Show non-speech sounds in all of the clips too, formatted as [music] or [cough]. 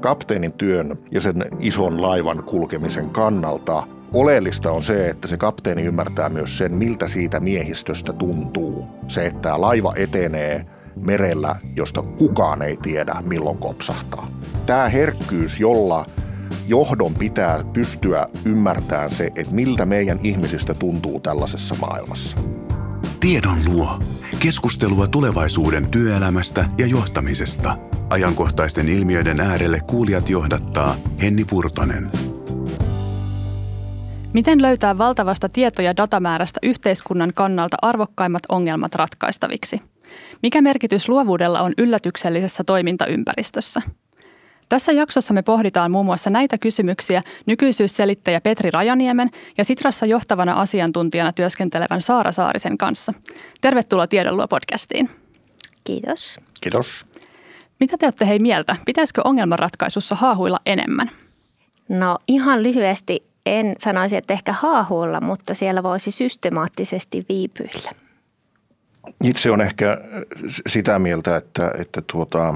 kapteenin työn ja sen ison laivan kulkemisen kannalta Oleellista on se, että se kapteeni ymmärtää myös sen, miltä siitä miehistöstä tuntuu. Se, että laiva etenee merellä, josta kukaan ei tiedä, milloin kopsahtaa. Tämä herkkyys, jolla johdon pitää pystyä ymmärtämään se, että miltä meidän ihmisistä tuntuu tällaisessa maailmassa. Tiedon luo. Keskustelua tulevaisuuden työelämästä ja johtamisesta. Ajankohtaisten ilmiöiden äärelle kuulijat johdattaa Henni Purtonen. Miten löytää valtavasta tieto- ja datamäärästä yhteiskunnan kannalta arvokkaimmat ongelmat ratkaistaviksi? Mikä merkitys luovuudella on yllätyksellisessä toimintaympäristössä? Tässä jaksossa me pohditaan muun muassa näitä kysymyksiä nykyisyysselittäjä Petri Rajaniemen ja Sitrassa johtavana asiantuntijana työskentelevän Saara Saarisen kanssa. Tervetuloa Tiedonluo podcastiin. Kiitos. Kiitos. Mitä te olette hei mieltä? Pitäisikö ongelmanratkaisussa haahuilla enemmän? No ihan lyhyesti en sanoisi, että ehkä haahuilla, mutta siellä voisi systemaattisesti viipyillä. Itse on ehkä sitä mieltä, että, että tuota,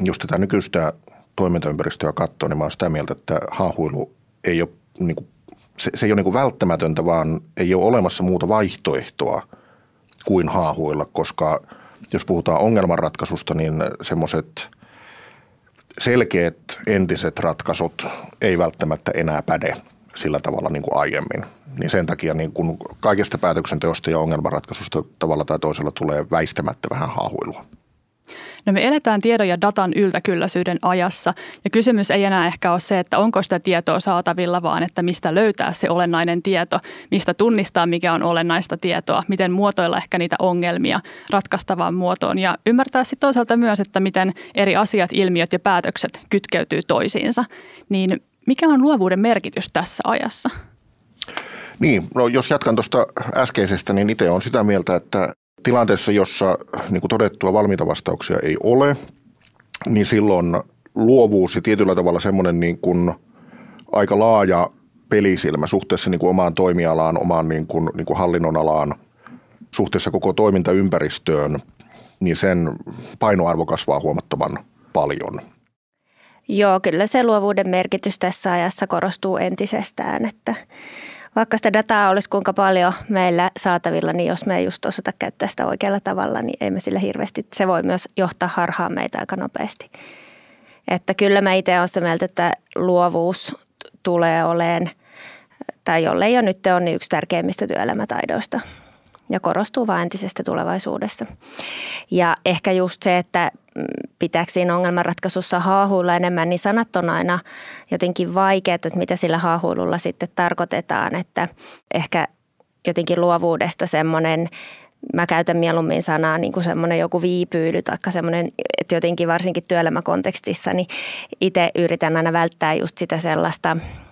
jos tätä nykyistä toimintaympäristöä katsoo, niin mä olen sitä mieltä, että haahuilu ei ole, niin kuin, se, se ei ole niin kuin välttämätöntä, vaan ei ole olemassa muuta vaihtoehtoa kuin haahuilla, koska jos puhutaan ongelmanratkaisusta, niin semmoiset selkeät entiset ratkaisut ei välttämättä enää päde sillä tavalla niin kuin aiemmin. Niin sen takia niin kuin kaikesta päätöksenteosta ja ongelmanratkaisusta tavalla tai toisella tulee väistämättä vähän haahuilua. No me eletään tiedon ja datan yltäkylläisyyden ajassa ja kysymys ei enää ehkä ole se, että onko sitä tietoa saatavilla, vaan että mistä löytää se olennainen tieto, mistä tunnistaa mikä on olennaista tietoa, miten muotoilla ehkä niitä ongelmia ratkaistavaan muotoon ja ymmärtää sitten toisaalta myös, että miten eri asiat, ilmiöt ja päätökset kytkeytyy toisiinsa. Niin mikä on luovuuden merkitys tässä ajassa? Niin, no jos jatkan tuosta äskeisestä, niin itse on sitä mieltä, että tilanteessa, jossa niin kuin todettua valmiita vastauksia ei ole, niin silloin luovuus ja tietyllä tavalla semmoinen niin kuin aika laaja pelisilmä suhteessa niin kuin omaan toimialaan, omaan niin kuin, niin kuin hallinnonalaan, suhteessa koko toimintaympäristöön, niin sen painoarvo kasvaa huomattavan paljon. Joo, kyllä se luovuuden merkitys tässä ajassa korostuu entisestään, että vaikka sitä dataa olisi kuinka paljon meillä saatavilla, niin jos me ei just osata käyttää sitä oikealla tavalla, niin ei me sillä hirveästi, se voi myös johtaa harhaan meitä aika nopeasti. Että kyllä mä itse olen sitä mieltä, että luovuus tulee oleen, tai jollei jo nyt on, niin yksi tärkeimmistä työelämätaidoista ja korostuu vain entisestä tulevaisuudessa. Ja ehkä just se, että pitääkö siinä ongelmanratkaisussa haahuilla enemmän, niin sanat on aina jotenkin vaikeat, että mitä sillä haahuilulla sitten tarkoitetaan, että ehkä jotenkin luovuudesta semmoinen mä käytän mieluummin sanaa niin kuin semmoinen joku viipyily tai semmoinen, että jotenkin varsinkin työelämäkontekstissa, niin itse yritän aina välttää just sitä sellaista –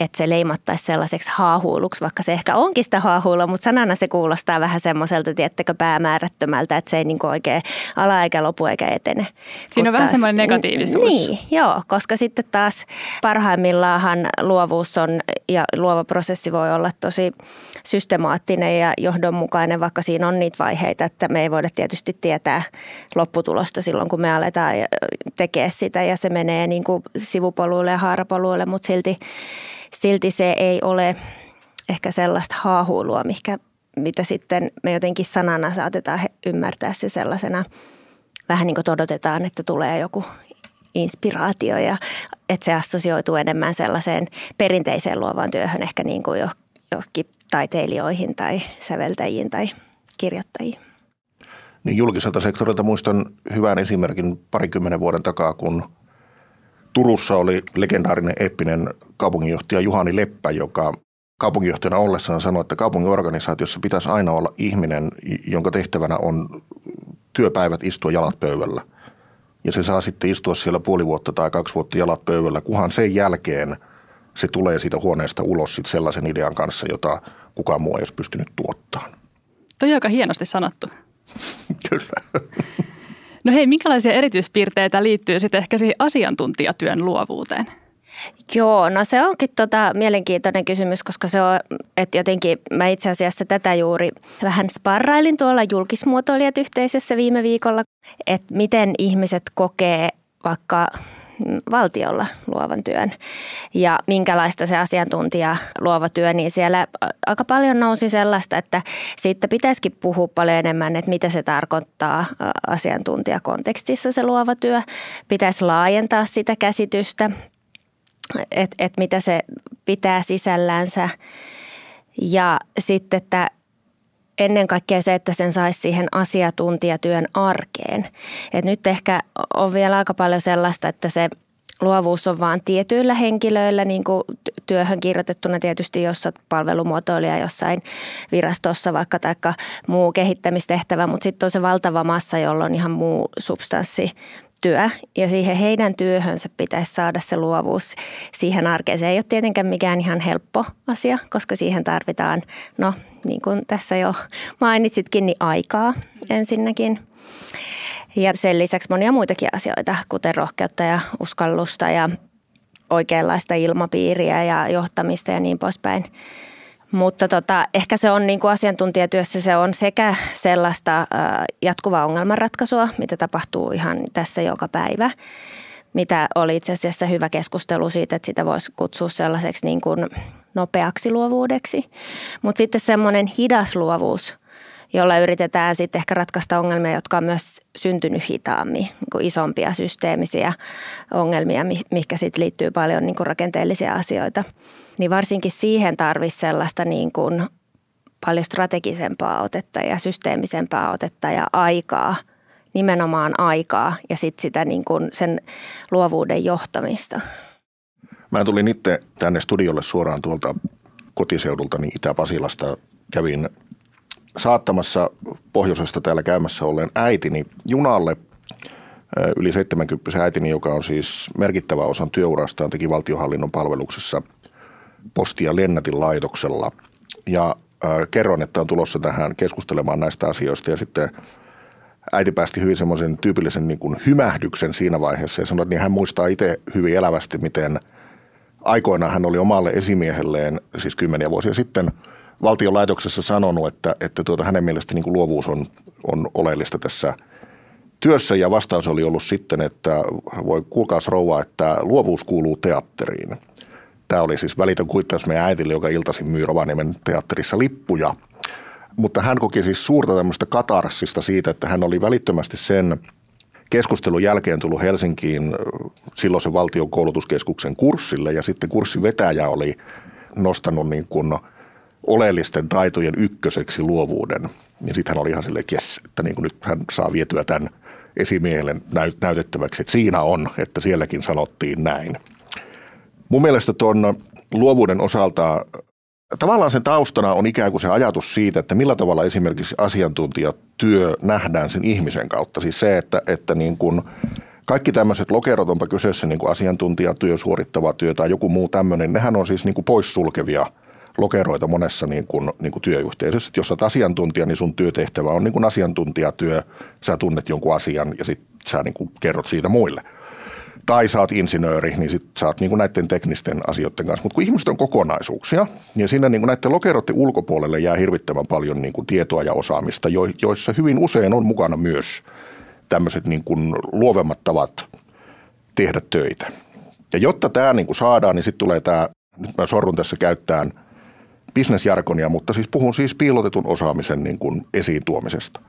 että se leimattaisi sellaiseksi haahuiluksi, vaikka se ehkä onkin sitä haahuilua, mutta sanana se kuulostaa vähän semmoiselta, tiettäkö, päämäärättömältä, että se ei niin oikein ala eikä lopu eikä etene. Siinä on vähän semmoinen negatiivisuus. Niin, joo, koska sitten taas parhaimmillaan luovuus on ja luova prosessi voi olla tosi systemaattinen ja johdonmukainen, vaikka siinä on niitä vaiheita, että me ei voida tietysti tietää lopputulosta silloin, kun me aletaan tekemään sitä ja se menee niin kuin sivupoluille ja haarapoluille, mutta silti silti se ei ole ehkä sellaista haahuilua, mikä, mitä sitten me jotenkin sanana saatetaan ymmärtää se sellaisena, vähän niin kuin odotetaan, että tulee joku inspiraatio ja että se assosioituu enemmän sellaiseen perinteiseen luovaan työhön, ehkä niin kuin johonkin taiteilijoihin tai säveltäjiin tai kirjoittajiin. Niin julkiselta sektorilta muistan hyvän esimerkin parikymmenen vuoden takaa, kun Turussa oli legendaarinen eeppinen kaupunginjohtaja Juhani Leppä, joka kaupunginjohtajana ollessaan sanoi, että kaupunginorganisaatiossa pitäisi aina olla ihminen, jonka tehtävänä on työpäivät istua jalat pöydällä. Ja se saa sitten istua siellä puoli vuotta tai kaksi vuotta jalat pöydällä, kunhan sen jälkeen se tulee siitä huoneesta ulos sit sellaisen idean kanssa, jota kukaan muu ei olisi pystynyt tuottamaan. Toi on aika hienosti sanottu. [laughs] Kyllä. No hei, minkälaisia erityispiirteitä liittyy sitten ehkä siihen asiantuntijatyön luovuuteen? Joo, no se onkin tota mielenkiintoinen kysymys, koska se on, että jotenkin mä itse asiassa tätä juuri vähän sparrailin tuolla julkismuotoilijat yhteisössä viime viikolla, että miten ihmiset kokee vaikka valtiolla luovan työn. Ja minkälaista se asiantuntija luova työ, niin siellä aika paljon nousi sellaista, että siitä pitäisikin puhua paljon enemmän, että mitä se tarkoittaa asiantuntijakontekstissa se luova työ. Pitäisi laajentaa sitä käsitystä, että, että mitä se pitää sisällänsä. Ja sitten, että ennen kaikkea se, että sen saisi siihen asiantuntijatyön arkeen. Et nyt ehkä on vielä aika paljon sellaista, että se luovuus on vain tietyillä henkilöillä niin kuin työhön kirjoitettuna tietysti, jos olet palvelumuotoilija jossain virastossa vaikka tai muu kehittämistehtävä, mutta sitten on se valtava massa, jolla on ihan muu substanssi työ ja siihen heidän työhönsä pitäisi saada se luovuus siihen arkeen. Se ei ole tietenkään mikään ihan helppo asia, koska siihen tarvitaan, no niin kuin tässä jo mainitsitkin, niin aikaa ensinnäkin. Ja sen lisäksi monia muitakin asioita, kuten rohkeutta ja uskallusta ja oikeanlaista ilmapiiriä ja johtamista ja niin poispäin. Mutta tota, ehkä se on niin kuin asiantuntijatyössä se on sekä sellaista jatkuvaa ongelmanratkaisua, mitä tapahtuu ihan tässä joka päivä, mitä oli itse asiassa hyvä keskustelu siitä, että sitä voisi kutsua sellaiseksi niin kuin nopeaksi luovuudeksi. Mutta sitten semmoinen hidas luovuus, jolla yritetään sitten ehkä ratkaista ongelmia, jotka on myös syntynyt hitaammin, niin kuin isompia systeemisiä ongelmia, mikä sitten liittyy paljon niin kuin rakenteellisia asioita. Niin varsinkin siihen tarvitsisi sellaista niin kuin paljon strategisempaa otetta ja systeemisempää otetta ja aikaa, nimenomaan aikaa ja sitten sitä niin kuin sen luovuuden johtamista. Mä tulin itse tänne studiolle suoraan tuolta kotiseudultani Itä-Pasilasta. Kävin saattamassa pohjoisesta täällä käymässä olleen äitini junalle, yli 70 äitini, joka on siis merkittävä osan työurastaan, teki valtiohallinnon palveluksessa postia Lennätin laitoksella. Ja äh, kerron, että on tulossa tähän keskustelemaan näistä asioista ja sitten äiti päästi hyvin semmoisen tyypillisen niin kuin hymähdyksen siinä vaiheessa ja sanoi, että niin hän muistaa itse hyvin elävästi, miten aikoinaan hän oli omalle esimiehelleen, siis kymmeniä vuosia sitten – valtiolaitoksessa sanonut, että, että tuota, hänen mielestä niin kuin luovuus on, on oleellista tässä työssä ja vastaus oli ollut sitten, että voi kuulkaas rouva, että luovuus kuuluu teatteriin. Tämä oli siis välitön kuittaus meidän äitille, joka iltaisin myy Rovaniemen teatterissa lippuja. Mutta hän koki siis suurta tämmöistä katarsista siitä, että hän oli välittömästi sen keskustelun jälkeen tullut Helsinkiin silloisen valtion koulutuskeskuksen kurssille ja sitten kurssin vetäjä oli nostanut niin kuin – oleellisten taitojen ykköseksi luovuuden. Ja sitten hän oli ihan silleen, yes, että niin kuin nyt hän saa vietyä tämän esimiehelle näytettäväksi, että siinä on, että sielläkin sanottiin näin. Mun mielestä tuon luovuuden osalta tavallaan sen taustana on ikään kuin se ajatus siitä, että millä tavalla esimerkiksi asiantuntijatyö nähdään sen ihmisen kautta. Siis se, että, että niin kuin kaikki tämmöiset lokerot, onpa kyseessä niin kuin asiantuntijatyö, suorittava työ tai joku muu tämmöinen, nehän on siis niin kuin poissulkevia – lokeroita monessa niin kuin, niin kuin työyhteisössä. Jos olet asiantuntija, niin sun työtehtävä on niin kuin asiantuntijatyö. Sä tunnet jonkun asian ja sitten sä niin kuin kerrot siitä muille. Tai sä oot insinööri, niin sit sä oot niin näiden teknisten asioiden kanssa. Mutta kun ihmiset on kokonaisuuksia, niin siinä niin näiden lokeroiden ulkopuolelle jää hirvittävän paljon niin kuin tietoa ja osaamista, joissa hyvin usein on mukana myös tämmöiset niin kuin luovemmat tavat tehdä töitä. Ja jotta tämä niin kuin saadaan, niin sitten tulee tämä, nyt mä sorrun tässä käyttään – bisnesjarkonia, mutta siis puhun siis piilotetun osaamisen niin kuin esiin tuomisesta.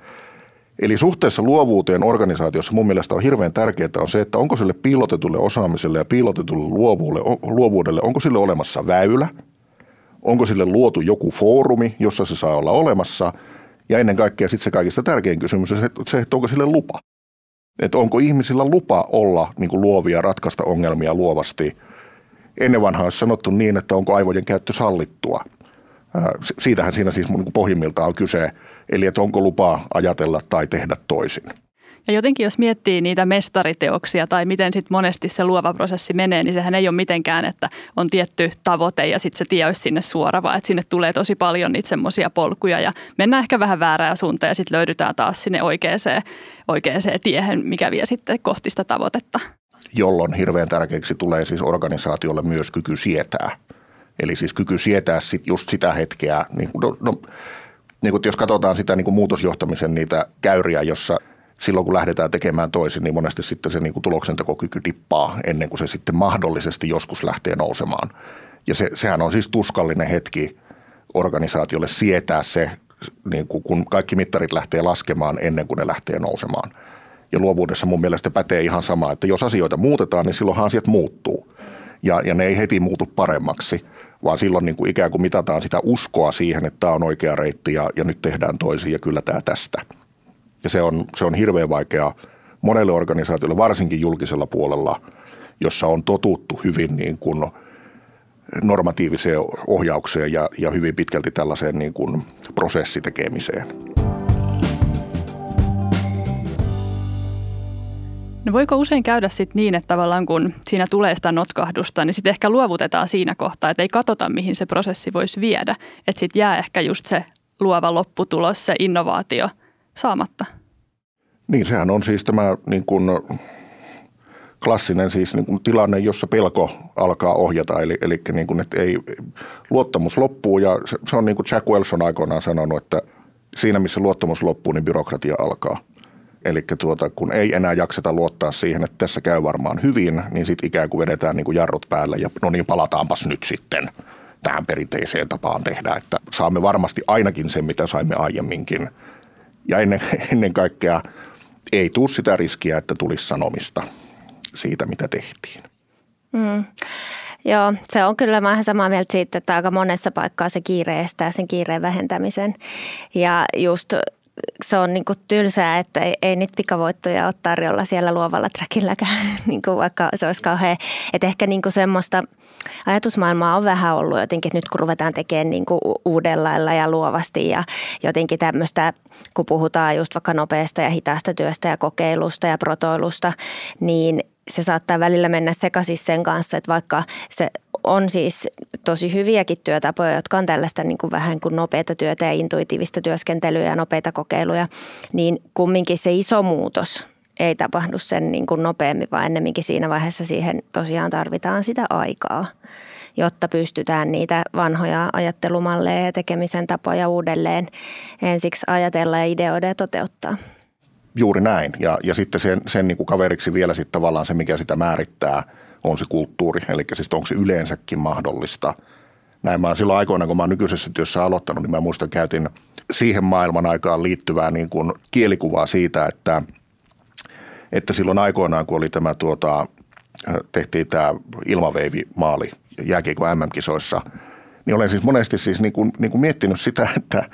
Eli suhteessa luovuuteen organisaatiossa mun mielestä on hirveän tärkeää on se, että onko sille piilotetulle osaamiselle ja piilotetulle luovuudelle, luovuudelle, onko sille olemassa väylä, onko sille luotu joku foorumi, jossa se saa olla olemassa ja ennen kaikkea sitten se kaikista tärkein kysymys on se, että onko sille lupa. Että onko ihmisillä lupa olla niin kuin luovia, ratkaista ongelmia luovasti. Ennen vanhaa olisi sanottu niin, että onko aivojen käyttö sallittua – Siitähän siinä siis niin pohjimmiltaan on kyse, eli että onko lupaa ajatella tai tehdä toisin. Ja jotenkin jos miettii niitä mestariteoksia tai miten sitten monesti se luova prosessi menee, niin sehän ei ole mitenkään, että on tietty tavoite ja sitten se tie olisi sinne suora, vaan että sinne tulee tosi paljon niitä semmoisia polkuja ja mennään ehkä vähän väärää suuntaan ja sitten löydytään taas sinne oikeaan, oikeaan tiehen, mikä vie sitten kohti sitä tavoitetta. Jolloin hirveän tärkeäksi tulee siis organisaatiolle myös kyky sietää – Eli siis kyky sietää sit just sitä hetkeä, niin, no, no, niin kuin jos katsotaan sitä niin kuin muutosjohtamisen niitä käyriä, jossa silloin kun lähdetään tekemään toisin, niin monesti sitten se niin kuin tuloksentekokyky dippaa ennen kuin se sitten mahdollisesti joskus lähtee nousemaan. Ja se, sehän on siis tuskallinen hetki organisaatiolle sietää se, niin kuin kun kaikki mittarit lähtee laskemaan ennen kuin ne lähtee nousemaan. Ja luovuudessa mun mielestä pätee ihan sama, että jos asioita muutetaan, niin silloinhan asiat muuttuu. Ja, ja ne ei heti muutu paremmaksi, vaan silloin niin kuin ikään kuin mitataan sitä uskoa siihen, että tämä on oikea reitti ja, ja nyt tehdään toisin ja kyllä tämä tästä. Ja se on, se on hirveän vaikeaa monelle organisaatiolle, varsinkin julkisella puolella, jossa on totuttu hyvin niin kuin normatiiviseen ohjaukseen ja, ja hyvin pitkälti tällaiseen niin kuin prosessitekemiseen. No voiko usein käydä sitten niin, että tavallaan kun siinä tulee sitä notkahdusta, niin sitten ehkä luovutetaan siinä kohtaa, että ei katsota mihin se prosessi voisi viedä. Että sitten jää ehkä just se luova lopputulos, se innovaatio saamatta. Niin, sehän on siis tämä niin kuin klassinen siis niin kuin tilanne, jossa pelko alkaa ohjata, eli, eli niin kuin, että ei, luottamus loppuu ja se, se on niin kuin Jack Welson aikoinaan sanonut, että siinä missä luottamus loppuu, niin byrokratia alkaa. Eli tuota, kun ei enää jakseta luottaa siihen, että tässä käy varmaan hyvin, niin sitten ikään kuin vedetään niin kuin jarrut päälle ja no niin palataanpas nyt sitten tähän perinteiseen tapaan tehdä, että saamme varmasti ainakin sen, mitä saimme aiemminkin. Ja ennen, [laughs] ennen kaikkea ei tule sitä riskiä, että tulisi sanomista siitä, mitä tehtiin. Mm. Joo, se on kyllä mä samaa mieltä siitä, että aika monessa paikkaa se kiire estää sen kiireen vähentämisen. Ja just se on niin kuin tylsää, että ei, ei niitä pikavoittoja ole tarjolla siellä luovalla trackilläkään, [laughs] niin kuin vaikka se olisi kauhean. Että ehkä niin kuin semmoista ajatusmaailmaa on vähän ollut jotenkin, että nyt kun ruvetaan tekemään niin kuin uudella lailla ja luovasti ja jotenkin tämmöistä, kun puhutaan just vaikka nopeasta ja hitaasta työstä ja kokeilusta ja protoilusta, niin se saattaa välillä mennä sekaisin sen kanssa, että vaikka se on siis tosi hyviäkin työtapoja, jotka on tällaista niin kuin vähän kuin nopeata työtä ja intuitiivista työskentelyä ja nopeita kokeiluja, niin kumminkin se iso muutos ei tapahdu sen niin kuin nopeammin, vaan ennemminkin siinä vaiheessa siihen tosiaan tarvitaan sitä aikaa, jotta pystytään niitä vanhoja ajattelumalleja ja tekemisen tapoja uudelleen ensiksi ajatella ja ideoida ja toteuttaa. Juuri näin. Ja, ja sitten sen, sen niin kuin kaveriksi vielä sitten tavallaan se, mikä sitä määrittää, on se kulttuuri. Eli siis onko se yleensäkin mahdollista. Näin mä silloin aikoina, kun mä oon nykyisessä työssä aloittanut, niin mä muistan käytin siihen maailman aikaan liittyvää niin kuin kielikuvaa siitä, että, että silloin aikoinaan, kun oli tämä tuota, tehtiin tämä ilmaveivimaali jääkiekko MM-kisoissa – niin olen siis monesti siis niin kuin, niin kuin miettinyt sitä, että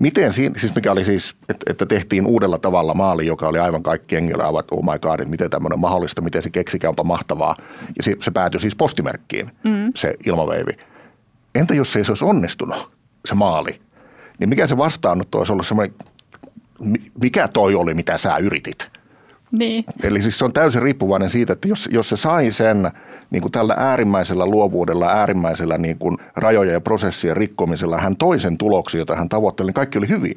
miten siinä, siis mikä oli siis, että, että tehtiin uudella tavalla maali, joka oli aivan kaikki jengillä aivan, oh my god, että miten tämmöinen mahdollista, miten se keksikään onpa mahtavaa. Ja se, se päätyi siis postimerkkiin, mm. se ilmaveivi. Entä jos se ei se olisi onnistunut, se maali? Niin mikä se vastaanotto olisi ollut semmoinen, mikä toi oli, mitä sä yritit? Niin. Eli siis se on täysin riippuvainen siitä, että jos, jos se sai sen niin kuin tällä äärimmäisellä luovuudella, äärimmäisellä niin kuin rajoja ja prosessien rikkomisella hän toisen tuloksen, jota hän tavoitteli, niin kaikki oli hyvin.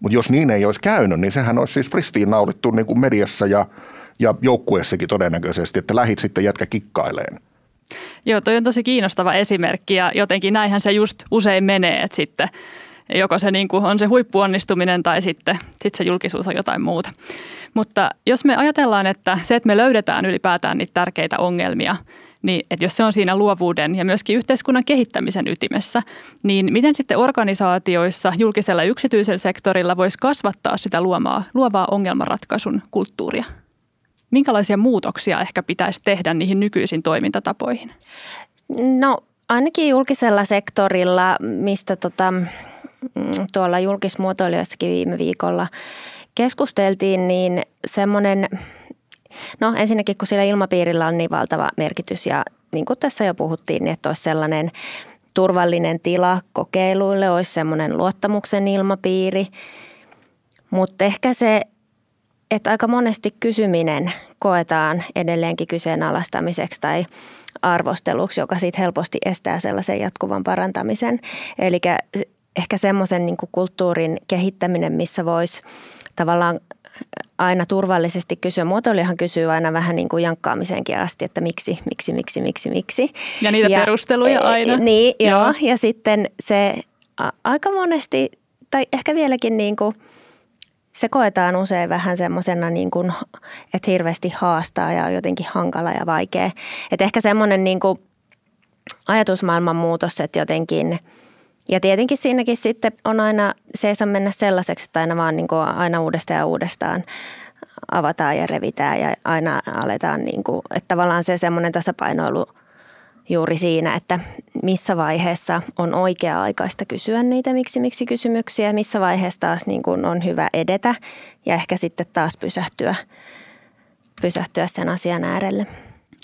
Mutta jos niin ei olisi käynyt, niin sehän olisi siis pristiin naulittu niin kuin mediassa ja, ja joukkueessakin todennäköisesti, että lähit sitten jätkä kikkaileen. Joo, toi on tosi kiinnostava esimerkki ja jotenkin näinhän se just usein menee, että sitten joko se niin kuin on se huippuonnistuminen tai sitten, sitten se julkisuus on jotain muuta. Mutta jos me ajatellaan, että se, että me löydetään ylipäätään niitä tärkeitä ongelmia, niin että jos se on siinä luovuuden ja myöskin yhteiskunnan kehittämisen ytimessä, niin miten sitten organisaatioissa, julkisella ja yksityisellä sektorilla voisi kasvattaa sitä luomaa, luovaa ongelmanratkaisun kulttuuria? Minkälaisia muutoksia ehkä pitäisi tehdä niihin nykyisiin toimintatapoihin? No ainakin julkisella sektorilla, mistä tota, tuolla julkismuotoilijoissakin viime viikolla keskusteltiin, niin semmoinen, no ensinnäkin kun sillä ilmapiirillä on niin valtava merkitys ja niin kuin tässä jo puhuttiin, niin että olisi sellainen turvallinen tila kokeiluille, olisi semmoinen luottamuksen ilmapiiri, mutta ehkä se, että aika monesti kysyminen koetaan edelleenkin kyseenalaistamiseksi tai arvosteluksi, joka sitten helposti estää sellaisen jatkuvan parantamisen. Eli ehkä semmoisen niin kulttuurin kehittäminen, missä voisi tavallaan aina turvallisesti kysyä. Muotoilijahan kysyy aina vähän niin kuin jankkaamiseenkin asti, että miksi, miksi, miksi, miksi, miksi. Ja niitä ja, perusteluja aina. Niin, joo. joo. Ja sitten se aika monesti, tai ehkä vieläkin niin kuin se koetaan usein vähän semmoisena, niin kuin, että hirveästi haastaa ja jotenkin hankala ja vaikea. Että ehkä semmoinen niin kuin ajatusmaailman muutos, että jotenkin – ja tietenkin siinäkin sitten on aina, se ei saa mennä sellaiseksi, että aina vaan niin kuin aina uudestaan ja uudestaan avataan ja revitään ja aina aletaan, niin kuin, että tavallaan se semmoinen tasapainoilu juuri siinä, että missä vaiheessa on oikea-aikaista kysyä niitä miksi-miksi kysymyksiä, missä vaiheessa taas niin kuin on hyvä edetä ja ehkä sitten taas pysähtyä, pysähtyä sen asian äärelle.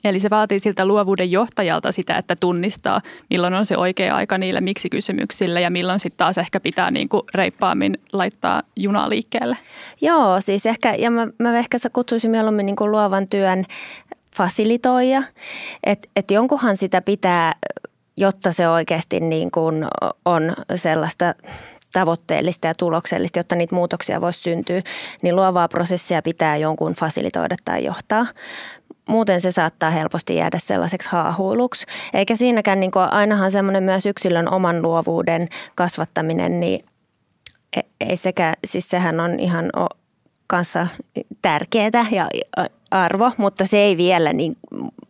Eli se vaatii siltä luovuuden johtajalta sitä, että tunnistaa, milloin on se oikea aika niille miksi-kysymyksille ja milloin sitten taas ehkä pitää niin kuin reippaammin laittaa juna liikkeelle. Joo, siis ehkä, ja mä, mä ehkä kutsuisin mieluummin niin kuin luovan työn fasilitoija, että et jonkunhan sitä pitää, jotta se oikeasti niin kuin on sellaista tavoitteellista ja tuloksellista, jotta niitä muutoksia voisi syntyä, niin luovaa prosessia pitää jonkun fasilitoida tai johtaa muuten se saattaa helposti jäädä sellaiseksi haahuiluksi. Eikä siinäkään, niin kuin ainahan semmoinen myös yksilön oman luovuuden kasvattaminen, niin e, ei sekä, siis sehän on ihan kanssa tärkeää ja arvo, mutta se ei vielä niin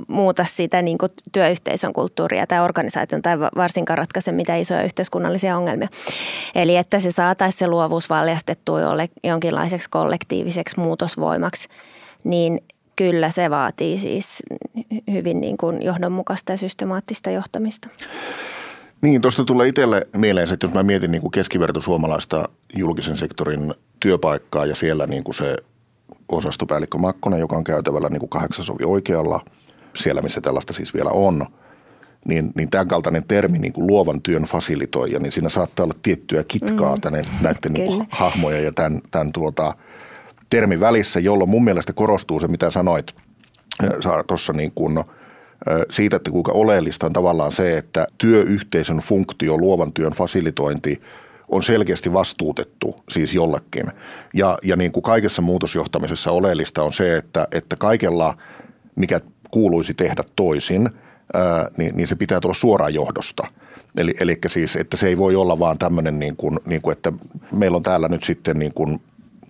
muuta sitä niin kuin työyhteisön kulttuuria tai organisaation tai varsinkaan ratkaise mitään isoja yhteiskunnallisia ongelmia. Eli että se saataisiin se luovuus valjastettua jonkinlaiseksi kollektiiviseksi muutosvoimaksi, niin kyllä se vaatii siis hyvin niin kuin johdonmukaista ja systemaattista johtamista. Niin, tuosta tulee itselle mieleen, että jos mä mietin niin kuin keskiverto suomalaista julkisen sektorin työpaikkaa ja siellä niin kuin se osastopäällikkö Makkonen, joka on käytävällä niin kuin kahdeksasovi oikealla, siellä missä tällaista siis vielä on, niin, niin tämän kaltainen termi niin kuin luovan työn fasilitoija, niin siinä saattaa olla tiettyä kitkaa mm. tänne, näiden niin kuin hahmoja ja tämän, tämän tuota, termin välissä, jolloin mun mielestä korostuu se, mitä sanoit tuossa niin kuin, siitä, että kuinka oleellista on tavallaan se, että työyhteisön funktio, luovan työn fasilitointi on selkeästi vastuutettu siis jollekin. Ja, ja niin kuin kaikessa muutosjohtamisessa oleellista on se, että, että kaikella, mikä kuuluisi tehdä toisin, ää, niin, niin se pitää tulla suoraan johdosta. Eli, eli siis, että se ei voi olla vaan tämmöinen, niin kuin, niin kuin, että meillä on täällä nyt sitten niin kuin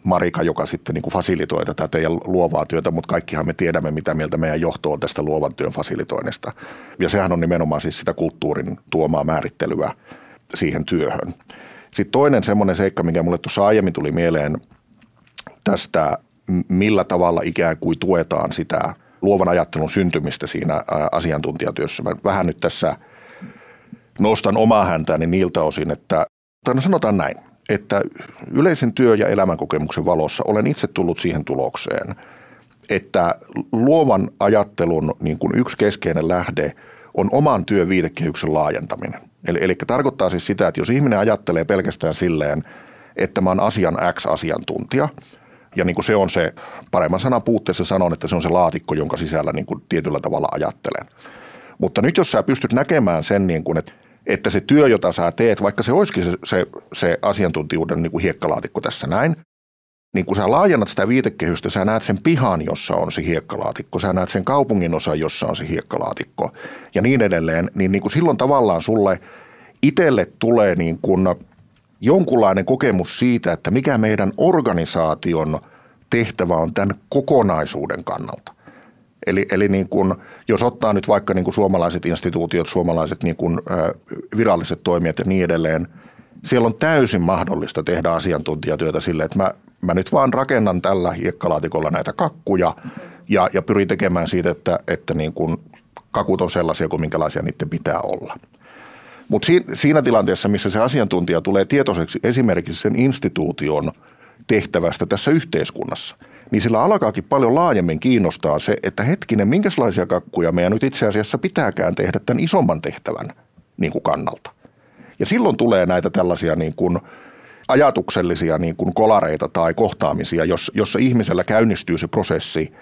Marika, joka sitten niin kuin fasilitoi tätä teidän luovaa työtä, mutta kaikkihan me tiedämme, mitä mieltä meidän johto on tästä luovan työn fasilitoinnista. Ja sehän on nimenomaan siis sitä kulttuurin tuomaa määrittelyä siihen työhön. Sitten toinen semmoinen seikka, mikä mulle tuossa aiemmin tuli mieleen tästä, millä tavalla ikään kuin tuetaan sitä luovan ajattelun syntymistä siinä asiantuntijatyössä. Mä vähän nyt tässä nostan omaa häntäni niiltä osin, että no sanotaan näin että yleisen työ- ja elämänkokemuksen valossa olen itse tullut siihen tulokseen, että luovan ajattelun niin kuin yksi keskeinen lähde on oman työn viitekehyksen laajentaminen. Eli, eli tarkoittaa siis sitä, että jos ihminen ajattelee pelkästään silleen, että mä oon asian X-asiantuntija, ja niin kuin se on se, paremman sanan puutteessa sanon, että se on se laatikko, jonka sisällä niin kuin tietyllä tavalla ajattelen. Mutta nyt jos sä pystyt näkemään sen, niin kuin, että että se työ, jota sä teet, vaikka se olisikin se, se, se asiantuntijuuden niin kuin hiekkalaatikko tässä näin, niin kun sä laajennat sitä viitekehystä, sä näet sen pihan, jossa on se hiekkalaatikko, sä näet sen kaupungin osa, jossa on se hiekkalaatikko. Ja niin edelleen, niin, niin kuin silloin tavallaan sulle itselle tulee niin kuin jonkunlainen kokemus siitä, että mikä meidän organisaation tehtävä on tämän kokonaisuuden kannalta. Eli, eli niin kuin, jos ottaa nyt vaikka niin kuin suomalaiset instituutiot, suomalaiset niin kuin, viralliset toimijat ja niin edelleen, siellä on täysin mahdollista tehdä asiantuntijatyötä sille, että mä, mä nyt vaan rakennan tällä hiekkalaatikolla näitä kakkuja ja, ja pyrin tekemään siitä, että, että niin kuin kakut on sellaisia kuin minkälaisia niiden pitää olla. Mutta siinä tilanteessa, missä se asiantuntija tulee tietoiseksi esimerkiksi sen instituution tehtävästä tässä yhteiskunnassa – niin sillä alkaakin paljon laajemmin kiinnostaa se, että hetkinen, minkälaisia kakkuja meidän nyt itse asiassa pitääkään tehdä tämän isomman tehtävän niin kuin kannalta. Ja silloin tulee näitä tällaisia niin kuin ajatuksellisia niin kuin kolareita tai kohtaamisia, jossa ihmisellä käynnistyy se prosessi,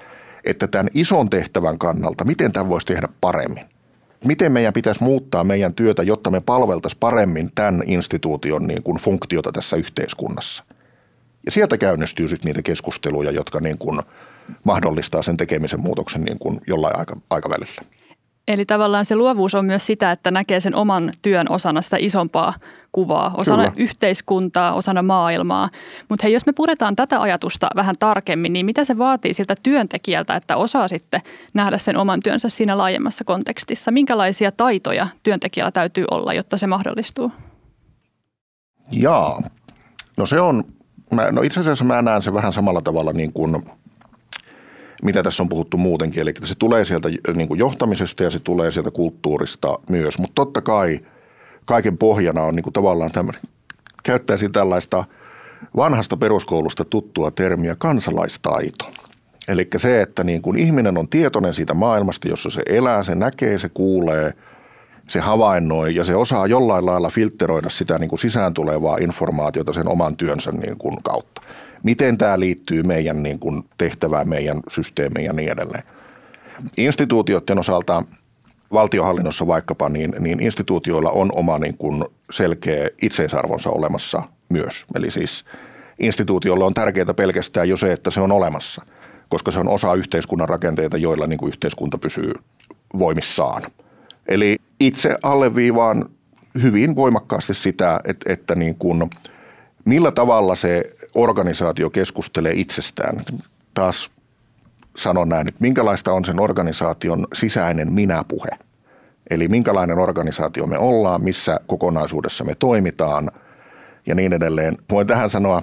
että tämän ison tehtävän kannalta, miten tämän voisi tehdä paremmin. Miten meidän pitäisi muuttaa meidän työtä, jotta me palveltaisiin paremmin tämän instituution niin kuin funktiota tässä yhteiskunnassa. Ja sieltä käynnistyy sitten niitä keskusteluja, jotka niin kuin mahdollistaa sen tekemisen muutoksen niin kuin jollain aika, aikavälillä. Eli tavallaan se luovuus on myös sitä, että näkee sen oman työn osana sitä isompaa kuvaa, osana Kyllä. yhteiskuntaa, osana maailmaa. Mutta hei, jos me puretaan tätä ajatusta vähän tarkemmin, niin mitä se vaatii siltä työntekijältä, että osaa sitten nähdä sen oman työnsä siinä laajemmassa kontekstissa? Minkälaisia taitoja työntekijällä täytyy olla, jotta se mahdollistuu? Jaa, no se on, mä, no itse asiassa mä näen sen vähän samalla tavalla niin kuin – mitä tässä on puhuttu muutenkin. Eli se tulee sieltä niin kuin johtamisesta ja se tulee sieltä kulttuurista myös. Mutta totta kai kaiken pohjana on niin kuin tavallaan tämmöinen, käyttäisin tällaista vanhasta peruskoulusta tuttua termiä kansalaistaito. Eli se, että niin kuin ihminen on tietoinen siitä maailmasta, jossa se elää, se näkee, se kuulee, se havainnoi ja se osaa jollain lailla filtteroida sitä niin kuin sisään tulevaa informaatiota sen oman työnsä niin kuin kautta miten tämä liittyy meidän niin kuin tehtävään, meidän systeemiin ja niin edelleen. Instituutioiden osalta valtiohallinnossa vaikkapa, niin, niin instituutioilla on oma niin kuin selkeä itseisarvonsa olemassa myös. Eli siis instituutiolle on tärkeää pelkästään jo se, että se on olemassa, koska se on osa yhteiskunnan rakenteita, joilla niin kuin yhteiskunta pysyy voimissaan. Eli itse alleviivaan hyvin voimakkaasti sitä, että, että niin kuin, millä tavalla se organisaatio keskustelee itsestään. Taas sanon näin, että minkälaista on sen organisaation sisäinen minäpuhe. Eli minkälainen organisaatio me ollaan, missä kokonaisuudessa me toimitaan ja niin edelleen. Voin tähän sanoa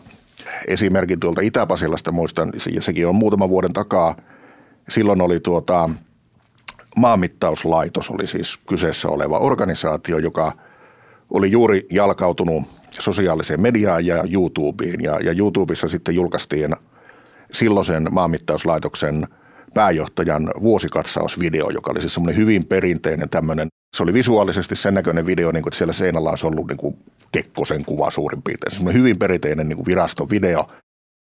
esimerkin tuolta Itä-Pasilasta, muistan, ja sekin on muutama vuoden takaa. Silloin oli tuota, maanmittauslaitos, oli siis kyseessä oleva organisaatio, joka oli juuri jalkautunut sosiaaliseen mediaan ja YouTubeen. Ja, ja YouTubessa sitten julkaistiin silloisen maanmittauslaitoksen pääjohtajan vuosikatsausvideo, joka oli siis semmoinen hyvin perinteinen tämmöinen, se oli visuaalisesti sen näköinen video, niin kuin, siellä seinällä olisi ollut niin kuin Kekkosen kuva suurin piirtein. Semmoinen hyvin perinteinen niin kuin viraston video.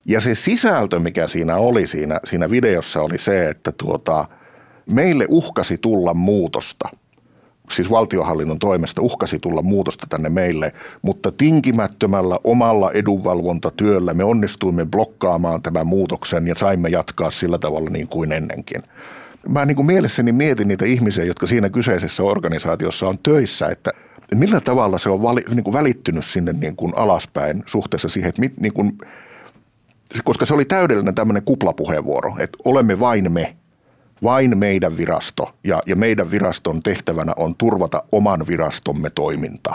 Ja se sisältö, mikä siinä oli siinä, siinä videossa, oli se, että tuota, meille uhkasi tulla muutosta – siis valtiohallinnon toimesta uhkasi tulla muutosta tänne meille, mutta tinkimättömällä omalla edunvalvontatyöllä me onnistuimme blokkaamaan tämän muutoksen ja saimme jatkaa sillä tavalla niin kuin ennenkin. Mä niin kuin mielessäni mietin niitä ihmisiä, jotka siinä kyseisessä organisaatiossa on töissä, että millä tavalla se on vali, niin kuin välittynyt sinne niin kuin alaspäin suhteessa siihen, että mit, niin kuin, koska se oli täydellinen tämmöinen kuplapuheenvuoro, että olemme vain me – vain meidän virasto ja, ja meidän viraston tehtävänä on turvata oman virastomme toiminta.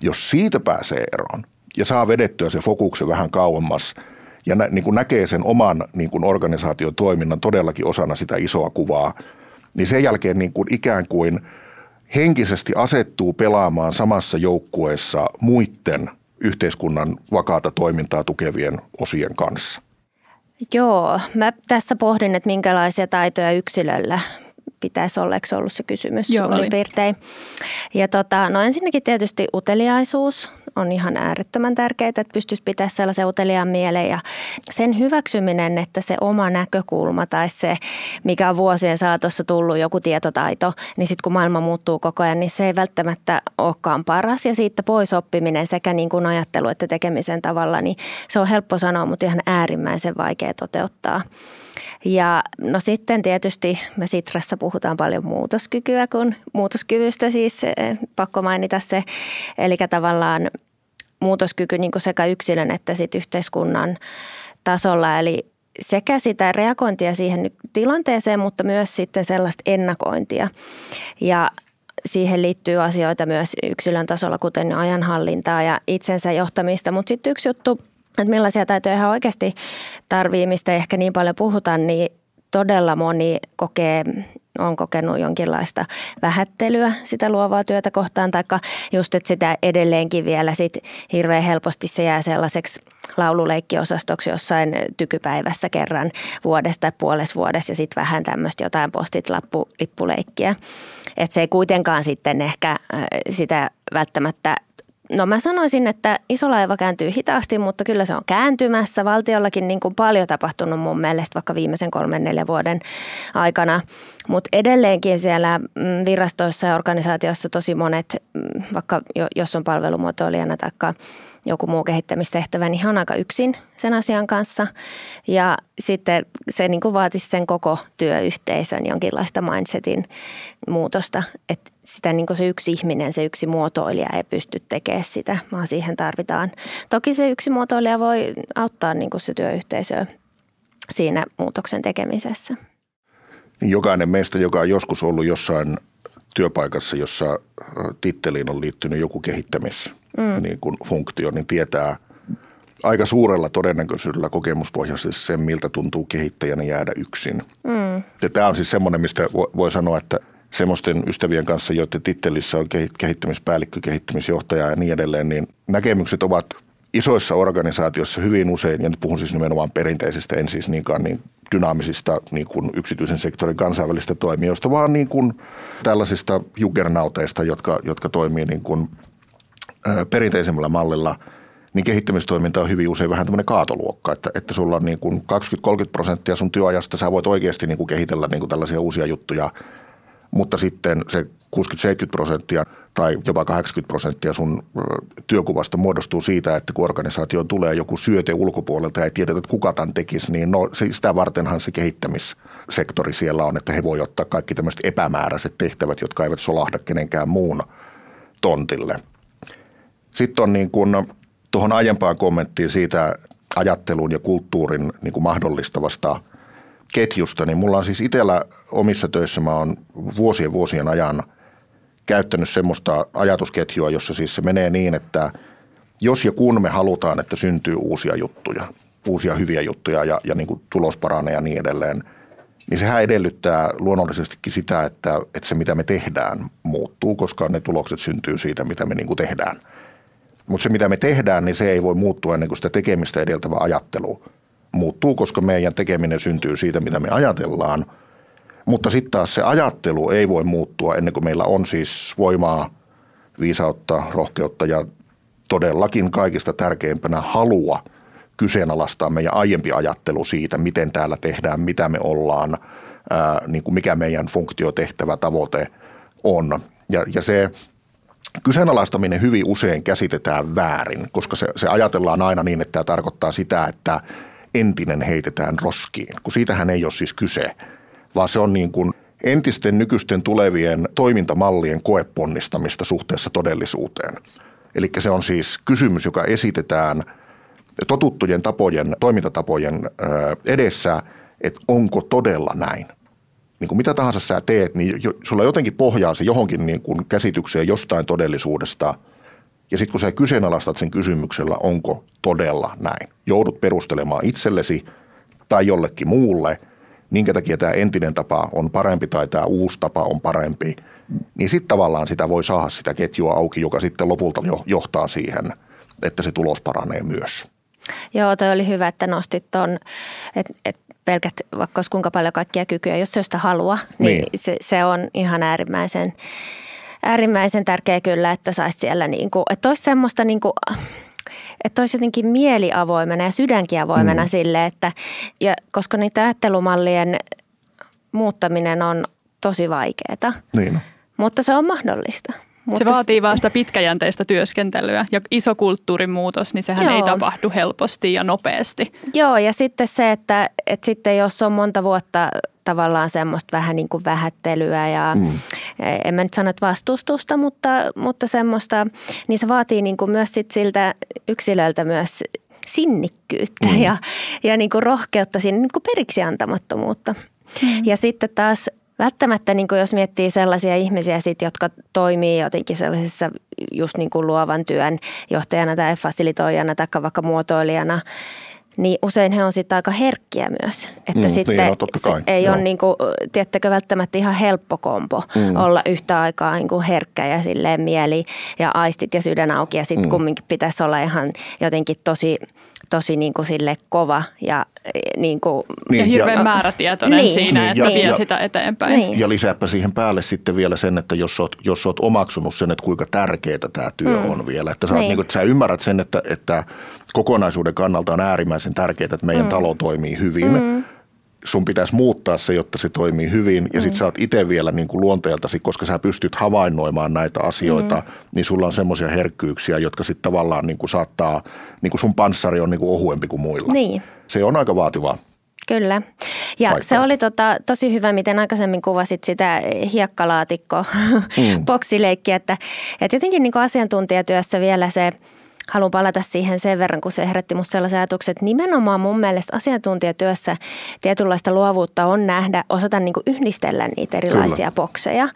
Jos siitä pääsee eroon ja saa vedettyä se fokuksen vähän kauemmas ja nä, niin kuin näkee sen oman niin kuin organisaation toiminnan todellakin osana sitä isoa kuvaa, niin sen jälkeen niin kuin ikään kuin henkisesti asettuu pelaamaan samassa joukkueessa muiden yhteiskunnan vakaata toimintaa tukevien osien kanssa. Joo, mä tässä pohdin, että minkälaisia taitoja yksilöllä pitäisi olla, eikö ollut se kysymys Joo, suurin piirtein. Ja tota, no ensinnäkin tietysti uteliaisuus on ihan äärettömän tärkeää, että pystyisi pitää sellaisen uteliaan mieleen ja sen hyväksyminen, että se oma näkökulma tai se, mikä on vuosien saatossa tullut joku tietotaito, niin sitten kun maailma muuttuu koko ajan, niin se ei välttämättä olekaan paras ja siitä pois oppiminen sekä niin kuin ajattelu että tekemisen tavalla, niin se on helppo sanoa, mutta ihan äärimmäisen vaikea toteuttaa. Ja no sitten tietysti me Sitrassa puhutaan paljon muutoskykyä, kun muutoskyvystä siis eh, pakko mainita se. Eli tavallaan muutoskyky niin sekä yksilön että sit yhteiskunnan tasolla. Eli sekä sitä reagointia siihen tilanteeseen, mutta myös sitten sellaista ennakointia. Ja siihen liittyy asioita myös yksilön tasolla, kuten ajanhallintaa ja itsensä johtamista. Mutta sitten yksi juttu, että millaisia taitoja ihan oikeasti tarvii, mistä ehkä niin paljon puhutaan, niin todella moni kokee, on kokenut jonkinlaista vähättelyä sitä luovaa työtä kohtaan, tai just, että sitä edelleenkin vielä sit hirveän helposti se jää sellaiseksi laululeikkiosastoksi jossain tykypäivässä kerran vuodesta tai puolessa vuodessa ja sitten vähän tämmöistä jotain postit lippuleikkiä. Että se ei kuitenkaan sitten ehkä äh, sitä välttämättä No mä sanoisin, että iso laiva kääntyy hitaasti, mutta kyllä se on kääntymässä. Valtiollakin niin kuin paljon tapahtunut mun mielestä vaikka viimeisen kolmen neljän vuoden aikana. Mutta edelleenkin siellä mm, virastoissa ja organisaatioissa tosi monet, mm, vaikka jos on palvelumuotoilijana tai joku muu kehittämistehtävä, niin on aika yksin sen asian kanssa. Ja sitten se niin vaatisi sen koko työyhteisön jonkinlaista mindsetin muutosta, että sitä niin se yksi ihminen, se yksi muotoilija ei pysty tekemään sitä, vaan siihen tarvitaan. Toki se yksi muotoilija voi auttaa niin se työyhteisö siinä muutoksen tekemisessä. Jokainen meistä, joka on joskus ollut jossain työpaikassa, jossa titteliin on liittynyt joku kehittämis mm. niin kuin funktio, niin tietää aika suurella todennäköisyydellä kokemuspohjaisesti sen, miltä tuntuu kehittäjänä jäädä yksin. Mm. Ja tämä on siis semmoinen, mistä voi sanoa, että semmoisten ystävien kanssa, joiden tittelissä on kehittämispäällikkö, kehittämisjohtaja ja niin edelleen, niin näkemykset ovat isoissa organisaatioissa hyvin usein, ja nyt puhun siis nimenomaan perinteisistä, en siis niinkään niin dynaamisista niin kuin yksityisen sektorin kansainvälistä toimijoista, vaan niin kuin tällaisista juggernauteista, jotka, jotka toimii niin kuin, perinteisemmällä mallilla, niin kehittämistoiminta on hyvin usein vähän tämmöinen kaatoluokka, että, että sulla on niin kuin 20-30 prosenttia sun työajasta, sä voit oikeasti niin kuin kehitellä niin kuin tällaisia uusia juttuja, mutta sitten se 60-70 prosenttia tai jopa 80 prosenttia sun työkuvasta muodostuu siitä, että kun organisaatio tulee joku syöte ulkopuolelta ja ei tiedetä, että kuka tämän tekisi, niin no, sitä vartenhan se kehittämissektori siellä on, että he voi ottaa kaikki tämmöiset epämääräiset tehtävät, jotka eivät solahda kenenkään muun tontille. Sitten on niin kuin tuohon aiempaan kommenttiin siitä ajattelun ja kulttuurin niin kuin mahdollistavasta ketjusta, niin mulla on siis itsellä omissa töissä, mä oon vuosien vuosien ajan – käyttänyt semmoista ajatusketjua, jossa siis se menee niin, että jos ja kun me halutaan, että syntyy uusia juttuja, uusia hyviä juttuja ja, ja niin kuin tulos paranee ja niin edelleen, niin sehän edellyttää luonnollisestikin sitä, että, että se mitä me tehdään muuttuu, koska ne tulokset syntyy siitä, mitä me niin kuin tehdään. Mutta se mitä me tehdään, niin se ei voi muuttua ennen kuin sitä tekemistä edeltävä ajattelu muuttuu, koska meidän tekeminen syntyy siitä, mitä me ajatellaan – mutta sitten taas se ajattelu ei voi muuttua ennen kuin meillä on siis voimaa, viisautta, rohkeutta ja todellakin kaikista tärkeimpänä halua kyseenalaistaa meidän aiempi ajattelu siitä, miten täällä tehdään, mitä me ollaan, ää, niin kuin mikä meidän funktiotehtävä, tavoite on. Ja, ja se kyseenalaistaminen hyvin usein käsitetään väärin, koska se, se ajatellaan aina niin, että tämä tarkoittaa sitä, että entinen heitetään roskiin, kun siitähän ei ole siis kyse – vaan se on niin kuin entisten nykyisten tulevien toimintamallien koeponnistamista suhteessa todellisuuteen. Eli se on siis kysymys, joka esitetään totuttujen tapojen, toimintatapojen edessä, että onko todella näin. Niin kuin mitä tahansa sä teet, niin sulla jotenkin pohjaa se johonkin niin kuin käsitykseen jostain todellisuudesta. Ja sitten kun sä kyseenalaistat sen kysymyksellä, onko todella näin, joudut perustelemaan itsellesi tai jollekin muulle – minkä takia tämä entinen tapa on parempi tai tämä uusi tapa on parempi, niin sitten tavallaan sitä voi saada sitä ketjua auki, joka sitten lopulta jo johtaa siihen, että se tulos paranee myös. Joo, toi oli hyvä, että nostit tuon, että et pelkät, vaikka olisi kuinka paljon kaikkia kykyjä, jos se sitä halua, niin, niin. Se, se on ihan äärimmäisen, äärimmäisen tärkeä kyllä, että saisi siellä, niin kuin, että olisi semmoista niin kuin, että olisi jotenkin mieli avoimena ja sydänkin avoimena mm. sille, että ja koska niitä ajattelumallien muuttaminen on tosi vaikeaa. Niin. Mutta se on mahdollista. Mutta se vaatii vaan sitä pitkäjänteistä työskentelyä ja iso kulttuurimuutos, niin sehän Joo. ei tapahdu helposti ja nopeasti. Joo ja sitten se, että, että sitten jos on monta vuotta tavallaan semmoista vähän niin kuin vähättelyä ja mm. en mä nyt sano, että vastustusta, mutta, mutta semmoista, niin se vaatii niin kuin myös sit siltä yksilöltä myös sinnikkyyttä mm. ja, ja niin kuin rohkeutta, siinä niin kuin periksi antamattomuutta. Mm. Ja sitten taas Välttämättä, niin kuin jos miettii sellaisia ihmisiä, sit, jotka toimii jotenkin sellaisessa just niin kuin luovan työn johtajana tai fasilitoijana tai vaikka muotoilijana, niin usein he on sitten aika herkkiä myös. Että mm, sitten niin, no, ei ole niin kuin, tiettäkö välttämättä ihan helppo kompo mm. olla yhtä aikaa niin kuin herkkä ja silleen mieli ja aistit ja sydän auki ja sitten mm. kumminkin pitäisi olla ihan jotenkin tosi tosi niin kuin sille kova ja e, niin kuin, niin, ja hirveän ja, määrätietoinen niin, siinä, niin, että ja, vie ja, sitä eteenpäin. Niin. Ja lisääpä siihen päälle sitten vielä sen, että jos olet, jos olet omaksunut sen, että kuinka tärkeää tämä työ mm. on vielä. Että sä, niin. niin kuin, että sä ymmärrät sen, että, että kokonaisuuden kannalta on äärimmäisen tärkeää, että meidän mm. talo toimii hyvin. Mm sun pitäisi muuttaa se, jotta se toimii hyvin. Ja mm. sit sä oot itse vielä niin kuin luonteeltasi, koska sä pystyt havainnoimaan näitä asioita, mm. niin sulla on semmoisia herkkyyksiä, jotka sitten tavallaan niin kuin saattaa, niin kuin sun panssari on niin kuin ohuempi kuin muilla. Niin. Se on aika vaativaa. Kyllä. Ja paikkaa. se oli tota, tosi hyvä, miten aikaisemmin kuvasit sitä hiekkalaatikko mm. [laughs] että, että jotenkin niin kuin asiantuntijatyössä vielä se – haluan palata siihen sen verran, kun se herätti musta sellaisen ajatuksen, että nimenomaan mun mielestä asiantuntijatyössä tietynlaista luovuutta on nähdä, osata niin kuin yhdistellä niitä erilaisia Kyllä. bokseja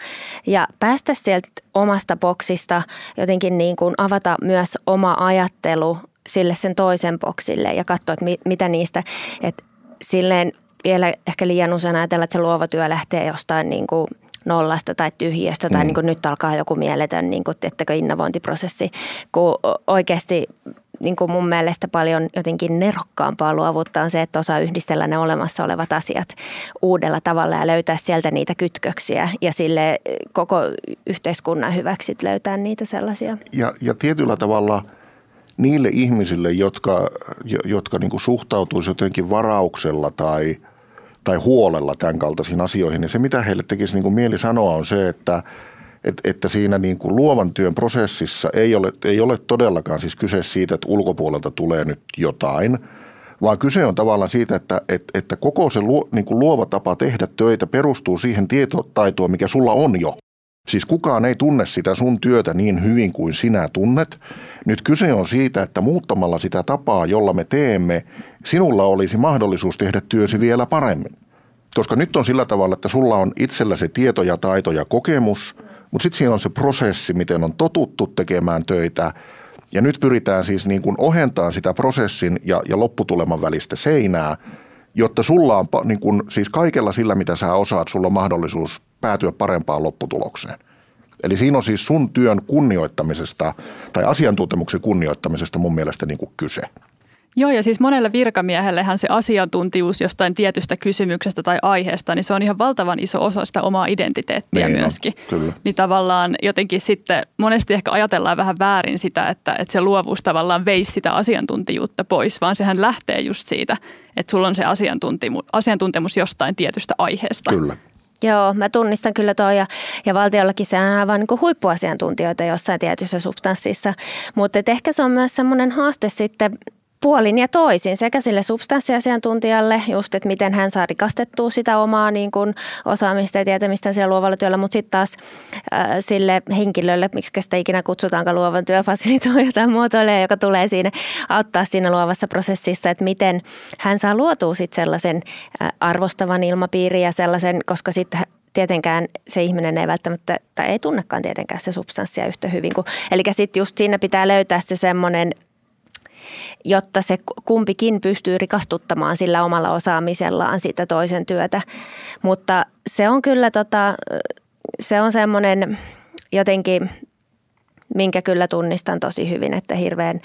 ja päästä sieltä omasta boksista jotenkin niin kuin avata myös oma ajattelu sille sen toisen boksille ja katsoa, että mitä niistä, että silleen vielä ehkä liian usein ajatella, että se luova työ lähtee jostain niin kuin – nollasta tai tyhjiöstä tai mm. niin kuin nyt alkaa joku mieletön niin kuin, tiettäkö, innovointiprosessi, kun oikeasti niin kuin mun mielestä paljon jotenkin nerokkaampaa luovuutta on se, että osaa yhdistellä ne olemassa olevat asiat uudella tavalla ja löytää sieltä niitä kytköksiä ja sille koko yhteiskunnan hyväksi löytää niitä sellaisia. Ja, ja tietyllä tavalla niille ihmisille, jotka, jotka niin kuin suhtautuisi jotenkin varauksella tai – tai huolella tämän kaltaisiin asioihin. Ja se, mitä heille tekisi niin kuin mieli sanoa, on se, että, että, että siinä niin kuin luovan työn prosessissa ei ole, ei ole todellakaan siis kyse siitä, että ulkopuolelta tulee nyt jotain, vaan kyse on tavallaan siitä, että, että, että koko se luo, niin kuin luova tapa tehdä töitä perustuu siihen tietotaitoon, mikä sulla on jo. Siis kukaan ei tunne sitä sun työtä niin hyvin kuin sinä tunnet. Nyt kyse on siitä, että muuttamalla sitä tapaa, jolla me teemme, sinulla olisi mahdollisuus tehdä työsi vielä paremmin. Koska nyt on sillä tavalla, että sulla on itsellä se tieto ja taito ja kokemus, mutta sitten siinä on se prosessi, miten on totuttu tekemään töitä. Ja nyt pyritään siis niin kuin ohentamaan sitä prosessin ja, ja lopputuleman välistä seinää, jotta sulla on niin kuin, siis kaikella sillä, mitä sä osaat, sulla on mahdollisuus päätyä parempaan lopputulokseen. Eli siinä on siis sun työn kunnioittamisesta tai asiantuntemuksen kunnioittamisesta mun mielestä niin kuin kyse. Joo, ja siis monelle virkamiehellehän se asiantuntijuus jostain tietystä kysymyksestä tai aiheesta, niin se on ihan valtavan iso osa sitä omaa identiteettiä niin myöskin. On, kyllä. Niin tavallaan jotenkin sitten monesti ehkä ajatellaan vähän väärin sitä, että, että se luovuus tavallaan veisi sitä asiantuntijuutta pois, vaan sehän lähtee just siitä, että sulla on se asiantuntemus, asiantuntemus jostain tietystä aiheesta. Kyllä. Joo, mä tunnistan kyllä toi ja, ja valtiollakin se on aivan niin huippuasiantuntijoita jossain tietyssä substanssissa, mutta ehkä se on myös semmoinen haaste sitten puolin ja toisin sekä sille substanssiasiantuntijalle, just että miten hän saa rikastettua sitä omaa niin kuin osaamista ja tietämistä siellä luovalla työllä, mutta sitten taas äh, sille henkilölle, miksi sitä ikinä kutsutaankaan luovan työfasilitoija tai muotoilija, joka tulee siinä auttaa siinä luovassa prosessissa, että miten hän saa luotua sitten sellaisen äh, arvostavan ilmapiirin ja sellaisen, koska sitten tietenkään se ihminen ei välttämättä, tai ei tunnekaan tietenkään se substanssia yhtä hyvin kuin, eli sitten just siinä pitää löytää se semmoinen jotta se kumpikin pystyy rikastuttamaan sillä omalla osaamisellaan sitä toisen työtä. Mutta se on kyllä tota, se on semmoinen jotenkin, minkä kyllä tunnistan tosi hyvin, että hirveän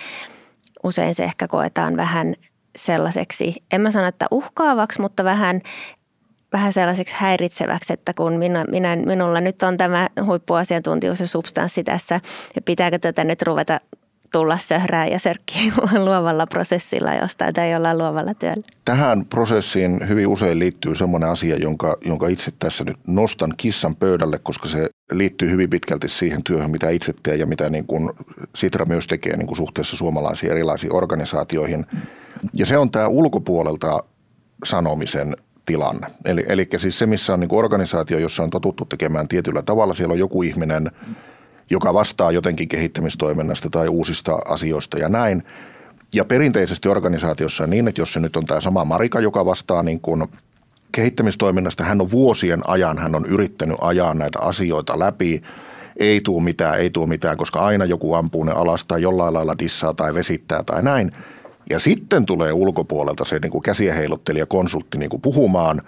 usein se ehkä koetaan vähän sellaiseksi, en mä sano, että uhkaavaksi, mutta vähän vähän sellaiseksi häiritseväksi, että kun minä, minä, minulla nyt on tämä huippuasiantuntijuus ja substanssi tässä, ja pitääkö tätä nyt ruveta tulla söhrää ja sörkkiä [laughs] luovalla prosessilla jostain tai jollain luovalla työllä. Tähän prosessiin hyvin usein liittyy semmoinen asia, jonka, jonka itse tässä nyt nostan kissan pöydälle, koska se liittyy hyvin pitkälti siihen työhön, mitä itse teen ja mitä niin kuin Sitra myös tekee niin kuin suhteessa suomalaisiin erilaisiin organisaatioihin. Ja se on tämä ulkopuolelta sanomisen tilanne. Eli, eli siis se, missä on niin kuin organisaatio, jossa on totuttu tekemään tietyllä tavalla, siellä on joku ihminen – joka vastaa jotenkin kehittämistoiminnasta tai uusista asioista ja näin. Ja perinteisesti organisaatiossa niin, että jos se nyt on tämä sama Marika, joka vastaa niin kuin kehittämistoiminnasta, hän on vuosien ajan, hän on yrittänyt ajaa näitä asioita läpi, ei tuu mitään, ei tuu mitään, koska aina joku ampuu ne alas tai jollain lailla dissaa tai vesittää tai näin. Ja sitten tulee ulkopuolelta se niin kuin käsiä heilottelija konsultti niin kuin puhumaan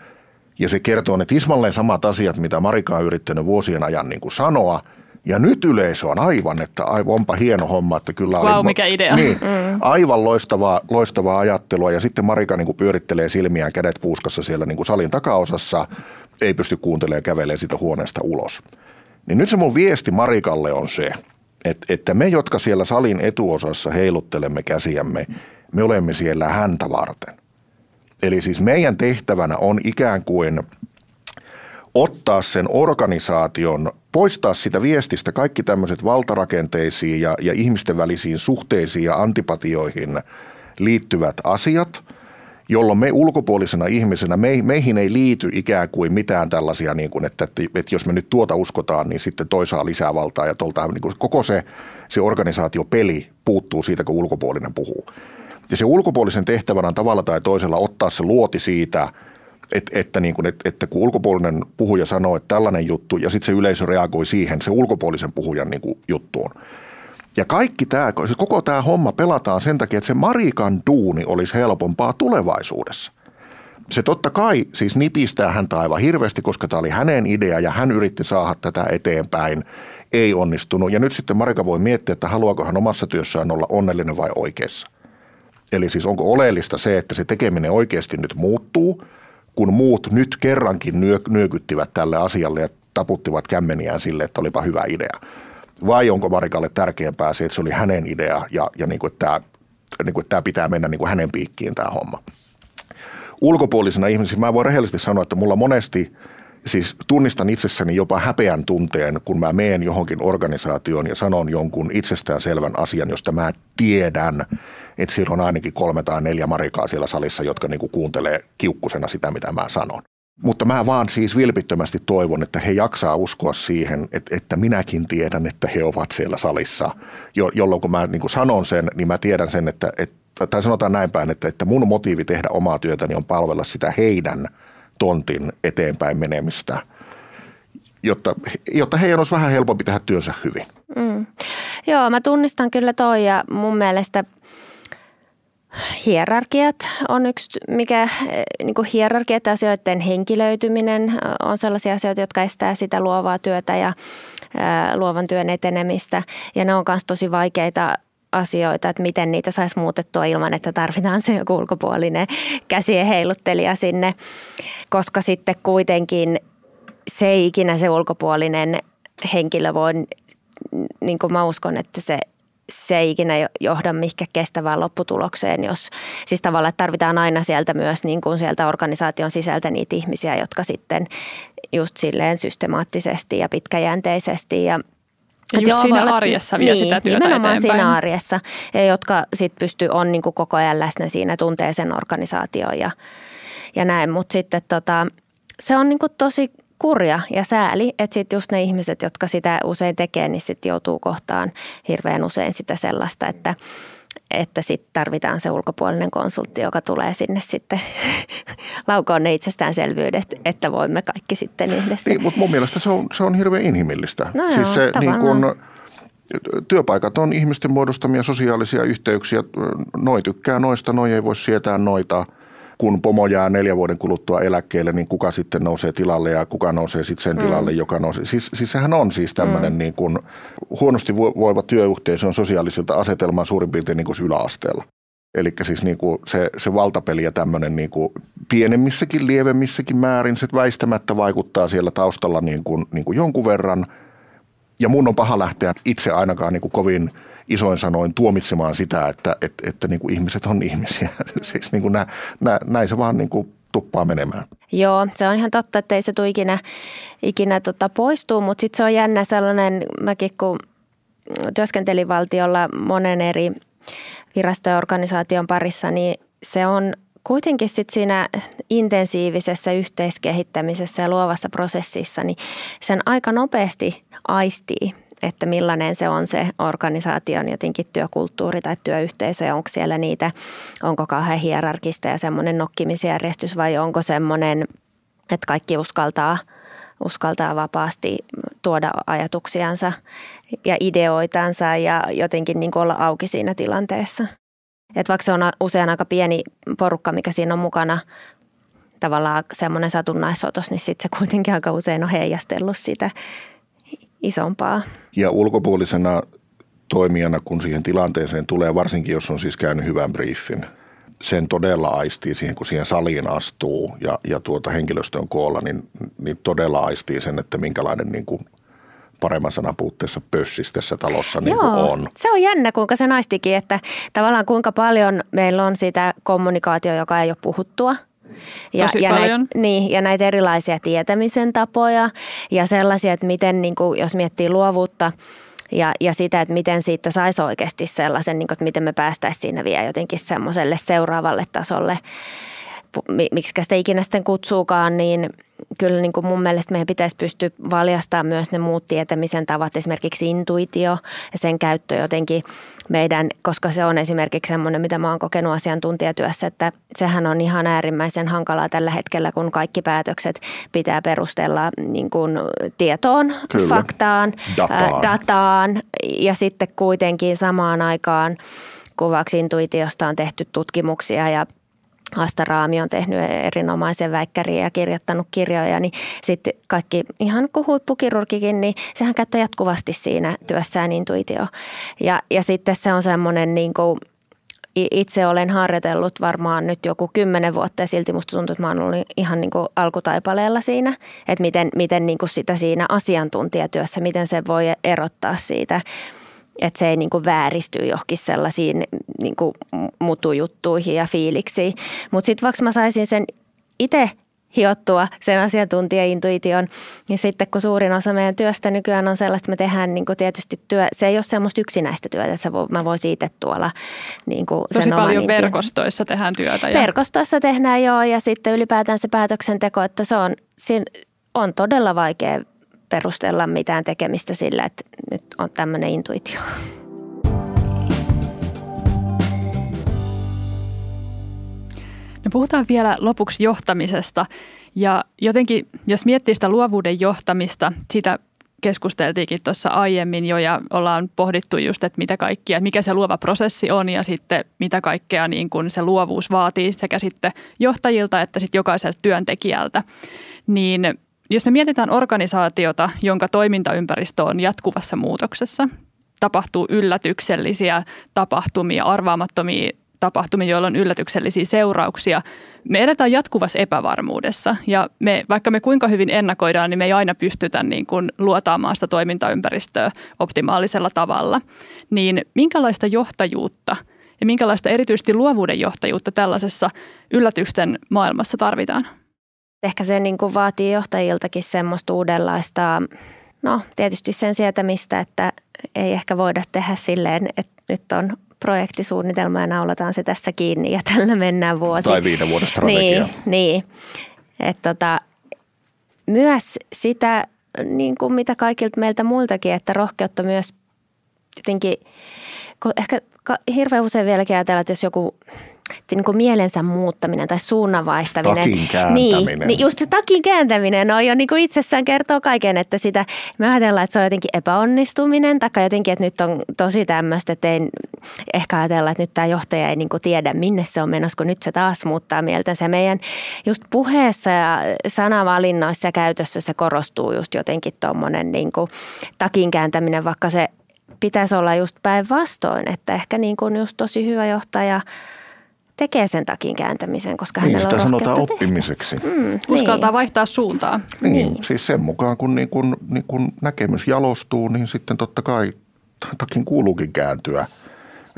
ja se kertoo ne tismalleen samat asiat, mitä Marika on yrittänyt vuosien ajan niin kuin sanoa – ja nyt yleisö on aivan, että aivan onpa hieno homma, että kyllä wow, oli, mikä idea. Niin, mm. aivan loistavaa, loistavaa ajattelua ja sitten Marika niin kuin pyörittelee silmiään kädet puuskassa siellä niin kuin salin takaosassa, ei pysty kuuntelemaan ja kävelee siitä huoneesta ulos. Niin nyt se mun viesti Marikalle on se, että, että me, jotka siellä salin etuosassa heiluttelemme käsiämme, me olemme siellä häntä varten. Eli siis meidän tehtävänä on ikään kuin ottaa sen organisaation, poistaa sitä viestistä kaikki tämmöiset valtarakenteisiin ja, ja ihmisten välisiin suhteisiin ja antipatioihin liittyvät asiat, jolloin me ulkopuolisena ihmisenä, me, meihin ei liity ikään kuin mitään tällaisia, niin kuin, että, että, että jos me nyt tuota uskotaan, niin sitten toisaa lisää valtaa ja tuolta, niin kuin koko se, se organisaatiopeli puuttuu siitä, kun ulkopuolinen puhuu. Ja se ulkopuolisen tehtävänä on tavalla tai toisella ottaa se luoti siitä, että, että, niin kuin, että, että kun ulkopuolinen puhuja sanoo, että tällainen juttu, ja sitten se yleisö reagoi siihen se ulkopuolisen puhujan niin kuin juttuun. Ja kaikki tämä, koko tämä homma pelataan sen takia, että se Marikan duuni olisi helpompaa tulevaisuudessa. Se totta kai siis nipistää häntä aivan hirveästi, koska tämä oli hänen idea ja hän yritti saada tätä eteenpäin. Ei onnistunut. Ja nyt sitten Marika voi miettiä, että haluaako hän omassa työssään olla onnellinen vai oikeassa. Eli siis onko oleellista se, että se tekeminen oikeasti nyt muuttuu, kun muut nyt kerrankin nyökyttivät tälle asialle ja taputtivat kämmeniään sille, että olipa hyvä idea. Vai onko Marikalle tärkeämpää se, että se oli hänen idea ja, ja niin kuin, että, tämä, niin kuin, että tämä pitää mennä niin kuin hänen piikkiin tämä homma. Ulkopuolisena ihmisenä mä voin rehellisesti sanoa, että mulla monesti – siis tunnistan itsessäni jopa häpeän tunteen, kun mä meen johonkin organisaatioon ja sanon jonkun itsestäänselvän asian, josta mä tiedän, että siellä on ainakin kolme tai neljä marikaa siellä salissa, jotka niinku kuuntelee kiukkusena sitä, mitä mä sanon. Mutta mä vaan siis vilpittömästi toivon, että he jaksaa uskoa siihen, että, että minäkin tiedän, että he ovat siellä salissa. Jo, jolloin kun mä niin sanon sen, niin mä tiedän sen, että, että tai sanotaan näin päin, että, että mun motiivi tehdä omaa työtäni on palvella sitä heidän tontin eteenpäin menemistä, jotta, jotta heidän olisi vähän helpompi tehdä työnsä hyvin. Mm. Joo, mä tunnistan kyllä toi ja mun mielestä hierarkiat on yksi, mikä niin kuin hierarkiat asioiden henkilöityminen on sellaisia asioita, jotka estää sitä luovaa työtä ja luovan työn etenemistä. Ja ne on myös tosi vaikeita asioita, että miten niitä saisi muutettua ilman, että tarvitaan se joku ulkopuolinen käsien heiluttelija sinne, koska sitten kuitenkin se ei ikinä se ulkopuolinen henkilö voi, niin kuin mä uskon, että se se ei ikinä johda mihinkä kestävään lopputulokseen, jos siis tavallaan että tarvitaan aina sieltä myös niin kuin sieltä organisaation sisältä niitä ihmisiä, jotka sitten just silleen systemaattisesti ja pitkäjänteisesti ja ja just siinä olla, arjessa vie niin, sitä työtä nimenomaan eteenpäin. siinä arjessa, ja jotka sitten pystyy, on niin kuin koko ajan läsnä siinä, tuntee sen organisaation ja, ja näin. Mutta sitten tota, se on niin kuin tosi kurja ja sääli, että sitten just ne ihmiset, jotka sitä usein tekee, niin sitten joutuu kohtaan hirveän usein sitä sellaista, että – että sitten tarvitaan se ulkopuolinen konsultti, joka tulee sinne sitten [laughs] laukoon ne itsestäänselvyydet, että voimme kaikki sitten yhdessä. Niin, mutta mun mielestä se on, se on hirveän inhimillistä. No siis joo, se, niin kun, työpaikat on ihmisten muodostamia sosiaalisia yhteyksiä. Noi tykkää noista, noi ei voi sietää noita – kun pomo jää neljä vuoden kuluttua eläkkeelle, niin kuka sitten nousee tilalle ja kuka nousee sitten sen mm. tilalle, joka nousee. Siis, siis sehän on siis tämmöinen mm. niin kuin, huonosti voiva työyhteisö on sosiaalisilta asetelmaa suurin piirtein niin kuin yläasteella. Eli siis niin kuin se, se valtapeli ja tämmöinen niin kuin pienemmissäkin, lievemmissäkin määrin se väistämättä vaikuttaa siellä taustalla niin kuin, niin kuin jonkun verran. Ja mun on paha lähteä itse ainakaan niin kuin kovin – isoin sanoin tuomitsemaan sitä, että, että, että niin kuin ihmiset on ihmisiä. [laughs] siis niin kuin nä, nä, näin se vaan niin kuin tuppaa menemään. Joo, se on ihan totta, että ei se tule ikinä, ikinä tota poistuu, mutta sitten se on jännä sellainen, mäkin kun työskentelin valtiolla monen eri virasto- ja organisaation parissa, niin se on kuitenkin sit siinä intensiivisessä yhteiskehittämisessä ja luovassa prosessissa, niin sen aika nopeasti aistii, että millainen se on se organisaation jotenkin työkulttuuri tai työyhteisö ja onko siellä niitä, onko kauhean hierarkista ja semmoinen nokkimisjärjestys vai onko semmoinen, että kaikki uskaltaa uskaltaa vapaasti tuoda ajatuksiansa ja ideoitansa ja jotenkin niin olla auki siinä tilanteessa. Et vaikka se on usein aika pieni porukka, mikä siinä on mukana, tavallaan semmoinen satunnaissotos, niin sitten se kuitenkin aika usein on heijastellut sitä isompaa. Ja ulkopuolisena toimijana, kun siihen tilanteeseen tulee, varsinkin jos on siis käynyt hyvän briefin, sen todella aistii siihen, kun siihen saliin astuu ja, ja tuota henkilöstön koolla, niin, niin todella aistii sen, että minkälainen niin kuin paremman sanan puutteessa pössis tässä talossa niin Joo, on. se on jännä, kuinka se naistikin, että tavallaan kuinka paljon meillä on sitä kommunikaatio, joka ei ole puhuttua. Ja, Tosi ja paljon. Näitä, niin, ja näitä erilaisia tietämisen tapoja ja sellaisia, että miten, niin kuin, jos miettii luovuutta ja, ja sitä, että miten siitä saisi oikeasti sellaisen, niin kuin, että miten me päästäisiin siinä vielä jotenkin semmoiselle seuraavalle tasolle miksi sitä ikinä sitten kutsuukaan, niin kyllä niin kuin mun mielestä meidän pitäisi pystyä valjastamaan myös ne muut tietämisen tavat, esimerkiksi intuitio ja sen käyttö jotenkin meidän, koska se on esimerkiksi semmoinen, mitä mä oon kokenut asiantuntijatyössä, että sehän on ihan äärimmäisen hankalaa tällä hetkellä, kun kaikki päätökset pitää perustella niin kuin tietoon, kyllä. faktaan, dataan. dataan ja sitten kuitenkin samaan aikaan kuvaksi intuitiosta on tehty tutkimuksia ja Asta Raami on tehnyt erinomaisen väikkäriä ja kirjoittanut kirjoja, niin sitten kaikki, ihan kuin huippukirurgikin, niin sehän käyttää jatkuvasti siinä työssään intuitio. Ja, ja sitten se on semmoinen niin kuin, itse olen harjoitellut varmaan nyt joku kymmenen vuotta ja silti musta tuntuu, että mä oon ollut ihan niin kuin alkutaipaleella siinä, että miten, miten niin kuin sitä siinä asiantuntijatyössä, miten se voi erottaa siitä että se ei niin kuin vääristy johonkin sellaisiin niin kuin mutujuttuihin ja fiiliksiin. Mutta sitten vaikka mä saisin sen itse hiottua sen asiantuntijaintuition, niin sitten kun suurin osa meidän työstä nykyään on sellaista, että me tehdään niin kuin tietysti työ, se ei ole semmoista yksinäistä työtä, että vo, mä voisin itse tuolla niin kuin Tosi sen paljon oman verkostoissa tehdään työtä. Ja... Verkostoissa tehdään joo ja sitten ylipäätään se päätöksenteko, että se on, on todella vaikea perustella mitään tekemistä sillä, että nyt on tämmöinen intuitio. No puhutaan vielä lopuksi johtamisesta. Ja jotenkin, jos miettii sitä luovuuden johtamista, sitä keskusteltiinkin tuossa aiemmin jo ja ollaan pohdittu just, että mitä kaikkia, mikä se luova prosessi on ja sitten mitä kaikkea niin kuin se luovuus vaatii sekä sitten johtajilta että sitten jokaiselta työntekijältä. Niin jos me mietitään organisaatiota, jonka toimintaympäristö on jatkuvassa muutoksessa, tapahtuu yllätyksellisiä tapahtumia, arvaamattomia tapahtumia, joilla on yllätyksellisiä seurauksia. Me eletään jatkuvassa epävarmuudessa ja me, vaikka me kuinka hyvin ennakoidaan, niin me ei aina pystytä niin kuin luotaamaan sitä toimintaympäristöä optimaalisella tavalla. Niin minkälaista johtajuutta ja minkälaista erityisesti luovuuden johtajuutta tällaisessa yllätysten maailmassa tarvitaan? Ehkä se niin kuin vaatii johtajiltakin semmoista uudenlaista, no tietysti sen sietämistä, että ei ehkä voida tehdä silleen, että nyt on projektisuunnitelma ja naulataan se tässä kiinni ja tällä mennään vuosi. Tai viiden vuoden strategia. Niin, niin. että tota, myös sitä, niin kuin mitä kaikilta meiltä muiltakin, että rohkeutta myös jotenkin, ehkä hirveän usein vieläkin ajatellaan, että jos joku niin kuin mielensä muuttaminen tai suunnan vaihtaminen. Takin kääntäminen. Niin, niin just se takin kääntäminen on jo niin kuin itsessään kertoo kaiken, että sitä me ajatellaan, että se on jotenkin epäonnistuminen tai jotenkin, että nyt on tosi tämmöistä, että ei ehkä ajatella, että nyt tämä johtaja ei niin kuin tiedä, minne se on menossa, kun nyt se taas muuttaa mieltänsä. Meidän just puheessa ja sanavalinnoissa ja käytössä se korostuu just jotenkin tuommoinen niin kuin takin kääntäminen, vaikka se pitäisi olla just päinvastoin, että ehkä niin kuin just tosi hyvä johtaja – tekee sen takin kääntämisen, koska niin, hänellä sitä on sanotaan oppimiseksi. Mm, Uskaltaa niin. vaihtaa suuntaa. Niin, niin, siis sen mukaan kun, niin kun, niin kun näkemys jalostuu, niin sitten totta kai takin kuuluukin kääntyä,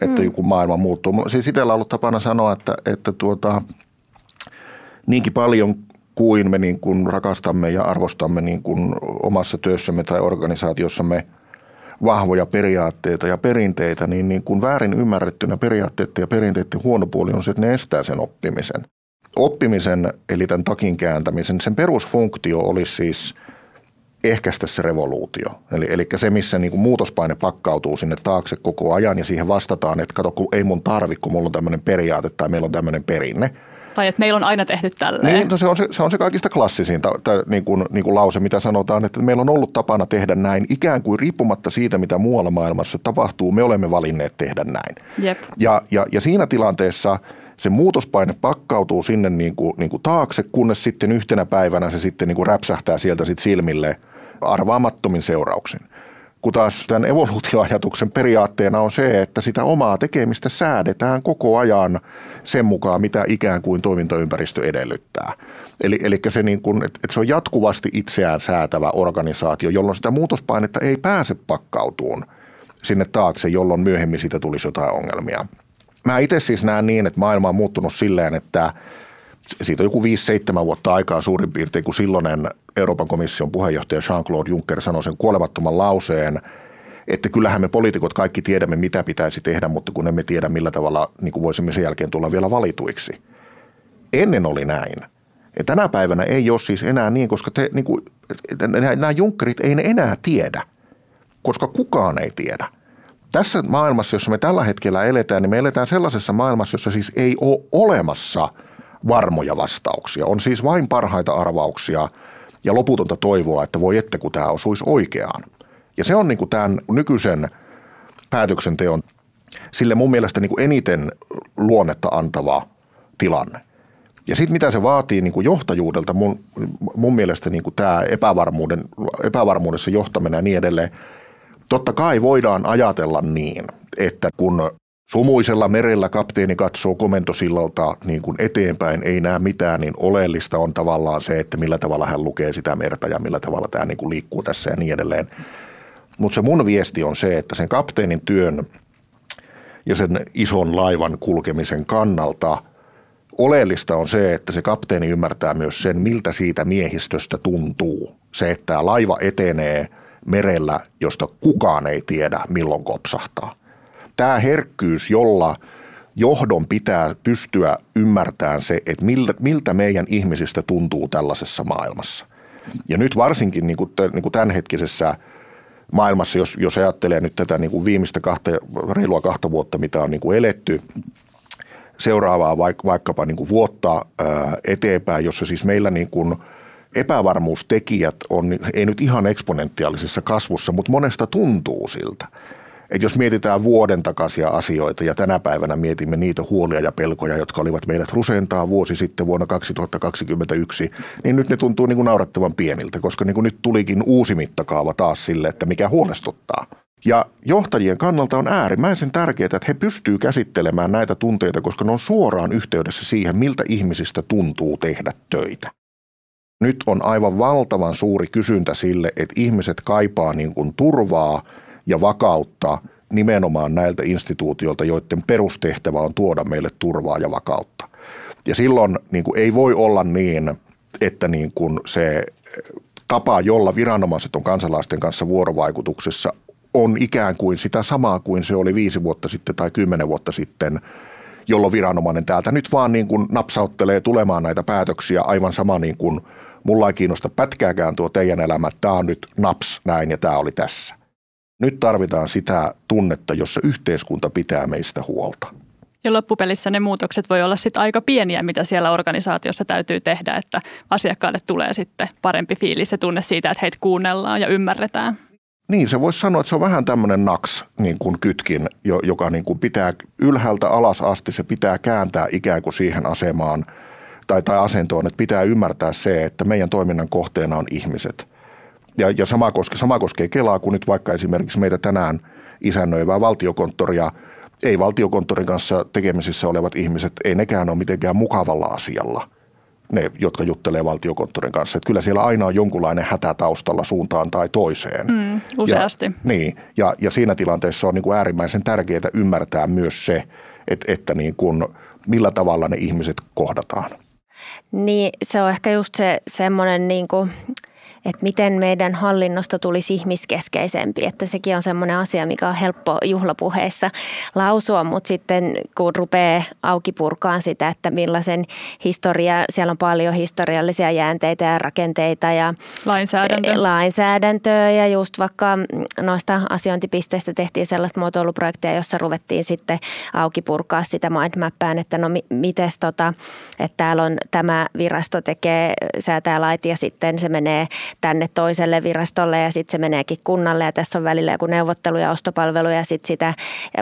että mm. joku maailma muuttuu. Siis itsellä on ollut tapana sanoa, että, että tuota, niinkin paljon kuin me niin kuin rakastamme ja arvostamme niin kuin omassa työssämme tai organisaatiossamme – vahvoja periaatteita ja perinteitä, niin, niin kuin väärin ymmärrettynä periaatteiden ja perinteiden huono puoli on se, että ne estää sen oppimisen. Oppimisen, eli tämän takin kääntämisen, sen perusfunktio olisi siis ehkäistä se revoluutio. Eli, eli se, missä niin kuin muutospaine pakkautuu sinne taakse koko ajan ja siihen vastataan, että kato, kun ei mun tarvi, kun mulla on tämmöinen periaate tai meillä on tämmöinen perinne – tai että meillä on aina tehty tälleen. Niin, no se, on se, se on se kaikista klassisin ta, ta, niin kuin, niin kuin lause, mitä sanotaan, että meillä on ollut tapana tehdä näin ikään kuin riippumatta siitä, mitä muualla maailmassa tapahtuu, me olemme valinneet tehdä näin. Jep. Ja, ja, ja siinä tilanteessa se muutospaine pakkautuu sinne niin kuin, niin kuin taakse, kunnes sitten yhtenä päivänä se sitten niin kuin räpsähtää sieltä sit silmille arvaamattomin seurauksin. Kun taas tämän evoluutioajatuksen periaatteena on se, että sitä omaa tekemistä säädetään koko ajan sen mukaan, mitä ikään kuin toimintaympäristö edellyttää. Eli, eli se, niin kuin, että se on jatkuvasti itseään säätävä organisaatio, jolloin sitä muutospainetta ei pääse pakkautuun sinne taakse, jolloin myöhemmin siitä tulisi jotain ongelmia. Mä itse siis näen niin, että maailma on muuttunut silleen, että siitä on joku 5-7 vuotta aikaa suurin piirtein, kun silloinen Euroopan komission puheenjohtaja Jean-Claude Juncker sanoi sen kuolemattoman lauseen, että kyllähän me poliitikot kaikki tiedämme, mitä pitäisi tehdä, mutta kun emme tiedä, millä tavalla niin kuin voisimme sen jälkeen tulla vielä valituiksi. Ennen oli näin. Ja tänä päivänä ei ole siis enää niin, koska te, niin kuin, nämä Junckerit ei enää tiedä, koska kukaan ei tiedä. Tässä maailmassa, jossa me tällä hetkellä eletään, niin me eletään sellaisessa maailmassa, jossa siis ei ole olemassa varmoja vastauksia. On siis vain parhaita arvauksia ja loputonta toivoa, että voi että kun tämä osuisi oikeaan. Ja se on niin kuin tämän nykyisen päätöksenteon sille mun mielestä niin kuin eniten luonnetta antava tilanne. Ja sitten mitä se vaatii niin kuin johtajuudelta, mun, mun mielestä niin kuin tämä epävarmuuden, epävarmuudessa johtaminen ja niin edelleen. Totta kai voidaan ajatella niin, että kun sumuisella merellä kapteeni katsoo komentosillalta niin kuin eteenpäin, ei näe mitään, niin oleellista on tavallaan se, että millä tavalla hän lukee sitä merta ja millä tavalla tämä niin kuin liikkuu tässä ja niin edelleen. Mutta se mun viesti on se, että sen kapteenin työn ja sen ison laivan kulkemisen kannalta oleellista on se, että se kapteeni ymmärtää myös sen, miltä siitä miehistöstä tuntuu. Se, että laiva etenee merellä, josta kukaan ei tiedä, milloin kopsahtaa. Tämä herkkyys, jolla johdon pitää pystyä ymmärtämään se, että miltä, miltä meidän ihmisistä tuntuu tällaisessa maailmassa. Ja nyt varsinkin niin kuin, niin kuin tämänhetkisessä – maailmassa, jos, jos ajattelee nyt tätä niin kuin viimeistä kahta, reilua kahta vuotta, mitä on niin kuin eletty, seuraavaa vaik, vaikkapa niin kuin vuotta ää, eteenpäin, jossa siis meillä niin kuin epävarmuustekijät on, ei nyt ihan eksponentiaalisessa kasvussa, mutta monesta tuntuu siltä. Et jos mietitään vuoden takaisia asioita ja tänä päivänä mietimme niitä huolia ja pelkoja, jotka olivat meidät rusentaa vuosi sitten vuonna 2021, niin nyt ne tuntuu niin kuin naurattavan pieniltä, koska niin kuin nyt tulikin uusi mittakaava taas sille, että mikä huolestuttaa. Ja johtajien kannalta on äärimmäisen tärkeää, että he pystyvät käsittelemään näitä tunteita, koska ne on suoraan yhteydessä siihen, miltä ihmisistä tuntuu tehdä töitä. Nyt on aivan valtavan suuri kysyntä sille, että ihmiset kaipaa niin kuin turvaa – ja vakautta nimenomaan näiltä instituutioilta, joiden perustehtävä on tuoda meille turvaa ja vakautta. Ja silloin niin kuin ei voi olla niin, että niin kuin se tapa, jolla viranomaiset on kansalaisten kanssa vuorovaikutuksessa, on ikään kuin sitä samaa kuin se oli viisi vuotta sitten tai kymmenen vuotta sitten, jolloin viranomainen täältä nyt vaan niin kuin napsauttelee tulemaan näitä päätöksiä aivan sama niin kuin mulla ei kiinnosta pätkääkään tuo teidän elämä, tämä on nyt naps näin ja tämä oli tässä. Nyt tarvitaan sitä tunnetta, jossa yhteiskunta pitää meistä huolta. Ja loppupelissä ne muutokset voi olla sitten aika pieniä, mitä siellä organisaatiossa täytyy tehdä, että asiakkaalle tulee sitten parempi fiilis ja tunne siitä, että heitä kuunnellaan ja ymmärretään. Niin, se voisi sanoa, että se on vähän tämmöinen naks niin kuin kytkin, joka niin kuin pitää ylhäältä alas asti, se pitää kääntää ikään kuin siihen asemaan tai, tai asentoon, että pitää ymmärtää se, että meidän toiminnan kohteena on ihmiset – ja, ja sama, koskee, sama koskee Kelaa, kun nyt vaikka esimerkiksi meitä tänään isännöivää valtiokonttoria, ei valtiokonttorin kanssa tekemisissä olevat ihmiset, ei nekään ole mitenkään mukavalla asialla, ne, jotka juttelee valtiokonttorin kanssa. Että kyllä siellä aina on jonkunlainen hätä taustalla suuntaan tai toiseen. Mm, useasti. Ja, niin, ja, ja siinä tilanteessa on niin kuin äärimmäisen tärkeää ymmärtää myös se, että, että niin kuin, millä tavalla ne ihmiset kohdataan. Niin, se on ehkä just se semmoinen niin kuin että miten meidän hallinnosta tulisi ihmiskeskeisempi. Että sekin on semmoinen asia, mikä on helppo juhlapuheessa lausua, mutta sitten kun rupeaa auki purkaan sitä, että millaisen historia, siellä on paljon historiallisia jäänteitä ja rakenteita ja Lainsäädäntö. E, lainsäädäntöä ja just vaikka noista asiointipisteistä tehtiin sellaista muotoiluprojektia, jossa ruvettiin sitten auki purkaa sitä mindmappään, että no mites tota, että täällä on tämä virasto tekee, säätää lait ja sitten se menee tänne toiselle virastolle ja sitten se meneekin kunnalle ja tässä on välillä joku neuvottelu ja ostopalvelu ja sitten sitä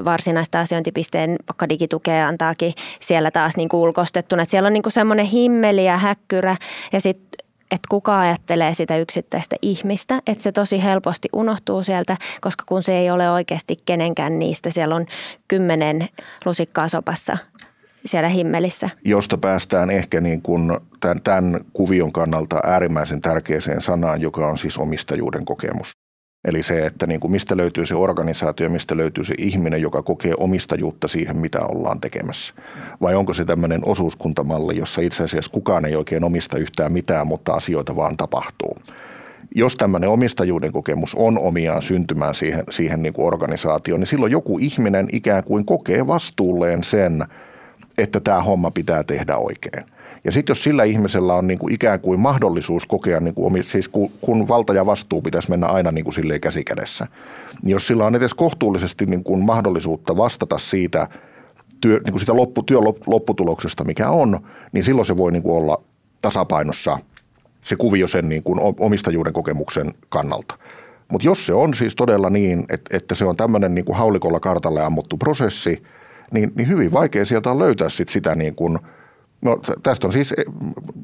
varsinaista asiointipisteen vaikka digitukea antaakin siellä taas niin kuin ulkostettuna. Että siellä on niin kuin semmoinen himmeli ja häkkyrä ja sitten että kuka ajattelee sitä yksittäistä ihmistä, että se tosi helposti unohtuu sieltä, koska kun se ei ole oikeasti kenenkään niistä, siellä on kymmenen lusikkaa sopassa siellä himmelissä. Josta päästään ehkä niin kuin tämän, tämän kuvion kannalta äärimmäisen tärkeäseen sanaan, joka on siis omistajuuden kokemus. Eli se, että niin kuin mistä löytyy se organisaatio, mistä löytyy se ihminen, joka kokee omistajuutta siihen, mitä ollaan tekemässä. Vai onko se tämmöinen osuuskuntamalli, jossa itse asiassa kukaan ei oikein omista yhtään mitään, mutta asioita vaan tapahtuu. Jos tämmöinen omistajuuden kokemus on omiaan syntymään siihen, siihen niin kuin organisaatioon, niin silloin joku ihminen ikään kuin kokee vastuulleen sen, että tämä homma pitää tehdä oikein. Ja sitten jos sillä ihmisellä on niin kuin ikään kuin mahdollisuus kokea, niin kuin, siis kun valta ja vastuu pitäisi mennä aina niin kuin silleen käsikädessä, niin jos sillä on edes kohtuullisesti niin kuin mahdollisuutta vastata siitä, työ, niin kuin sitä loppu, työn lopputuloksesta, mikä on, niin silloin se voi niin kuin olla tasapainossa se kuvio sen niin kuin omistajuuden kokemuksen kannalta. Mutta jos se on siis todella niin, että, että se on tämmöinen niin kuin haulikolla kartalle ammuttu prosessi, niin, niin hyvin vaikea sieltä on löytää sit sitä niin kuin – No tästä on siis,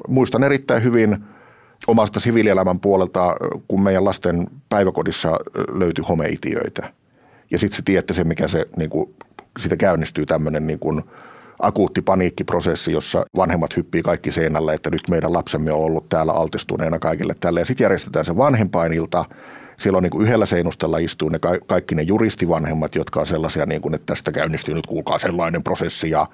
muistan erittäin hyvin omasta siviilielämän puolelta, kun meidän lasten päiväkodissa löytyi homeitiöitä. Ja sitten se tiedätte se, mikä se, niin kuin, siitä käynnistyy tämmöinen niin kuin akuutti paniikkiprosessi, jossa vanhemmat hyppii kaikki seinälle, että nyt meidän lapsemme on ollut täällä altistuneena kaikille tälle. Ja sitten järjestetään se vanhempainilta. Siellä on niin kuin yhdellä seinustella istuu ne kaikki ne juristivanhemmat, jotka on sellaisia, niin kuin, että tästä käynnistyy nyt kuulkaa sellainen prosessi. Ja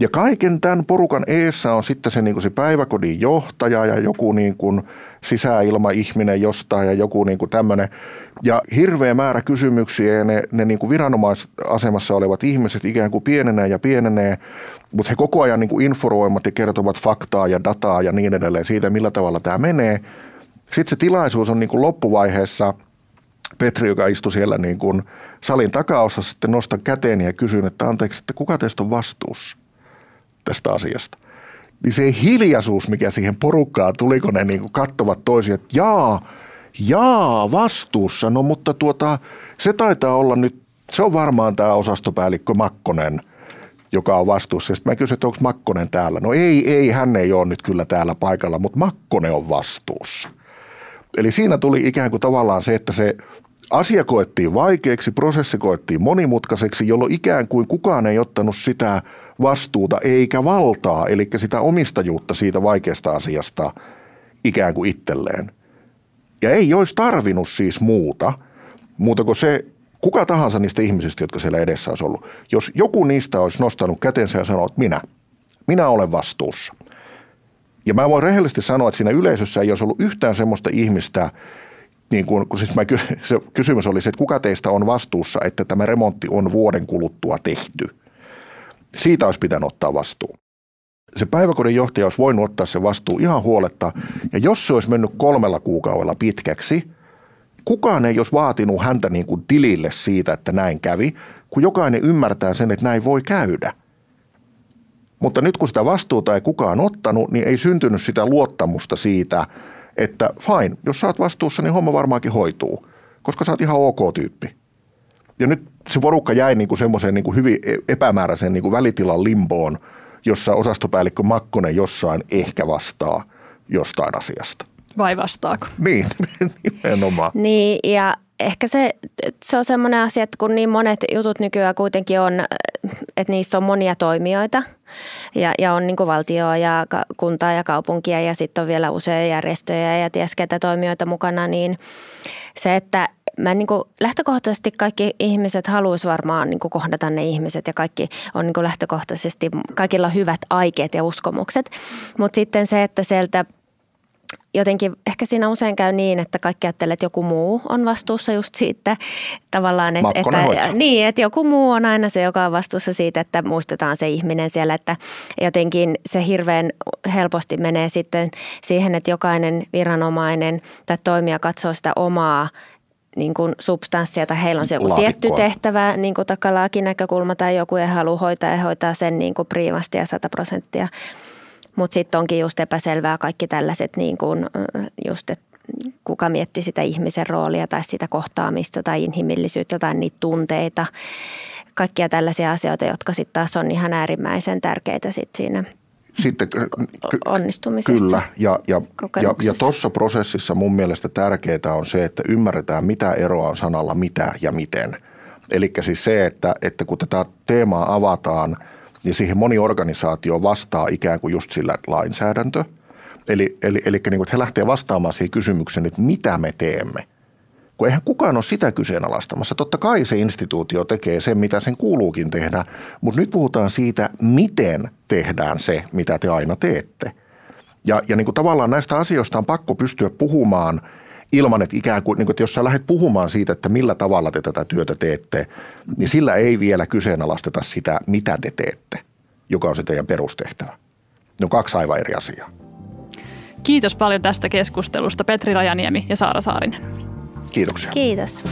ja kaiken tämän porukan eessä on sitten se, niin kuin se päiväkodin johtaja ja joku niin kuin sisäilmaihminen jostain ja joku niin kuin tämmöinen. Ja hirveä määrä kysymyksiä ja ne, ne niin kuin viranomaisasemassa olevat ihmiset ikään kuin pienenee ja pienenee, mutta he koko ajan niin kuin informoimat ja kertovat faktaa ja dataa ja niin edelleen siitä, millä tavalla tämä menee. Sitten se tilaisuus on niin kuin loppuvaiheessa, Petri, joka istui siellä niin kuin salin takaosassa, sitten nostan käteen ja kysyn, että anteeksi, että kuka teistä on vastuussa? tästä asiasta. Niin se hiljaisuus, mikä siihen porukkaan tuli, kun ne niin kattovat toisiaan, että jaa, jaa, vastuussa. No mutta tuota, se taitaa olla nyt, se on varmaan tämä osastopäällikkö Makkonen, joka on vastuussa. Sitten mä kysyin, että onko Makkonen täällä. No ei, ei, hän ei ole nyt kyllä täällä paikalla, mutta Makkonen on vastuussa. Eli siinä tuli ikään kuin tavallaan se, että se asia koettiin vaikeaksi, prosessi koettiin monimutkaiseksi, jolloin ikään kuin kukaan ei ottanut sitä – vastuuta eikä valtaa, eli sitä omistajuutta siitä vaikeasta asiasta ikään kuin itselleen. Ja ei olisi tarvinnut siis muuta, muuta kuin se, kuka tahansa niistä ihmisistä, jotka siellä edessä olisi ollut. Jos joku niistä olisi nostanut kätensä ja sanonut, että minä, minä olen vastuussa. Ja mä voin rehellisesti sanoa, että siinä yleisössä ei olisi ollut yhtään semmoista ihmistä, niin kun, kun siis mä, [laughs] se kysymys oli se, että kuka teistä on vastuussa, että tämä remontti on vuoden kuluttua tehty – siitä olisi pitänyt ottaa vastuu. Se päiväkodin johtaja olisi voinut ottaa se vastuu ihan huoletta. Ja jos se olisi mennyt kolmella kuukaudella pitkäksi, kukaan ei olisi vaatinut häntä niin kuin tilille siitä, että näin kävi, kun jokainen ymmärtää sen, että näin voi käydä. Mutta nyt kun sitä vastuuta ei kukaan ottanut, niin ei syntynyt sitä luottamusta siitä, että fine, jos sä oot vastuussa, niin homma varmaankin hoituu, koska sä oot ihan ok tyyppi. Ja nyt se porukka jäi niin kuin semmoiseen niin kuin hyvin e- epämääräiseen niin kuin välitilan limboon, jossa osastopäällikkö Makkonen jossain ehkä vastaa jostain asiasta. Vai vastaako? Niin, [laughs] nimenomaan. Niin, ja ehkä se, se on semmoinen asia, että kun niin monet jutut nykyään kuitenkin on, että niissä on monia toimijoita ja, ja on niin valtioa ja kuntaa ja kaupunkia ja sitten on vielä useja järjestöjä ja ties ketä toimijoita mukana, niin se, että mä niin kuin lähtökohtaisesti kaikki ihmiset haluaisi varmaan niin kuin kohdata ne ihmiset ja kaikki on niin kuin lähtökohtaisesti, kaikilla hyvät aikeet ja uskomukset. Mutta sitten se, että sieltä jotenkin ehkä siinä usein käy niin, että kaikki ajattelee, että joku muu on vastuussa just siitä tavallaan, että, että, niin, että joku muu on aina se, joka on vastuussa siitä, että muistetaan se ihminen siellä, että jotenkin se hirveän helposti menee sitten siihen, että jokainen viranomainen tai toimija katsoo sitä omaa niin kuin substanssia tai heillä on se joku Laatikkoa. tietty tehtävä, niin kuin takalaakin näkökulma tai joku ei halua hoitaa ja hoitaa sen niin kuin priimasti ja 100 prosenttia. Mutta sitten onkin just epäselvää kaikki tällaiset, niin kuin just, että kuka mietti sitä ihmisen roolia tai sitä kohtaamista tai inhimillisyyttä tai niitä tunteita. Kaikkia tällaisia asioita, jotka sitten taas on ihan äärimmäisen tärkeitä sit siinä. sitten onnistumisessa. Kyllä, ja, ja, ja, ja tuossa prosessissa mun mielestä tärkeää on se, että ymmärretään mitä eroa on sanalla mitä ja miten. Eli siis se, että, että kun tätä teemaa avataan, niin siihen moni organisaatio vastaa ikään kuin just sillä lainsäädäntö. Eli, eli, eli niin kuin, he lähtee vastaamaan siihen kysymykseen, että mitä me teemme – kun eihän kukaan ole sitä kyseenalaistamassa. Totta kai se instituutio tekee sen, mitä sen kuuluukin tehdä, mutta nyt puhutaan siitä, miten tehdään se, mitä te aina teette. Ja, ja niin kuin tavallaan näistä asioista on pakko pystyä puhumaan ilman, että ikään kuin, niin kuin, että jos sä lähdet puhumaan siitä, että millä tavalla te tätä työtä teette, niin sillä ei vielä kyseenalaisteta sitä, mitä te teette, joka on se teidän perustehtävä. Ne on kaksi aivan eri asiaa. Kiitos paljon tästä keskustelusta Petri Rajaniemi ja Saara Saarinen. Kiitoksia. Kiitos.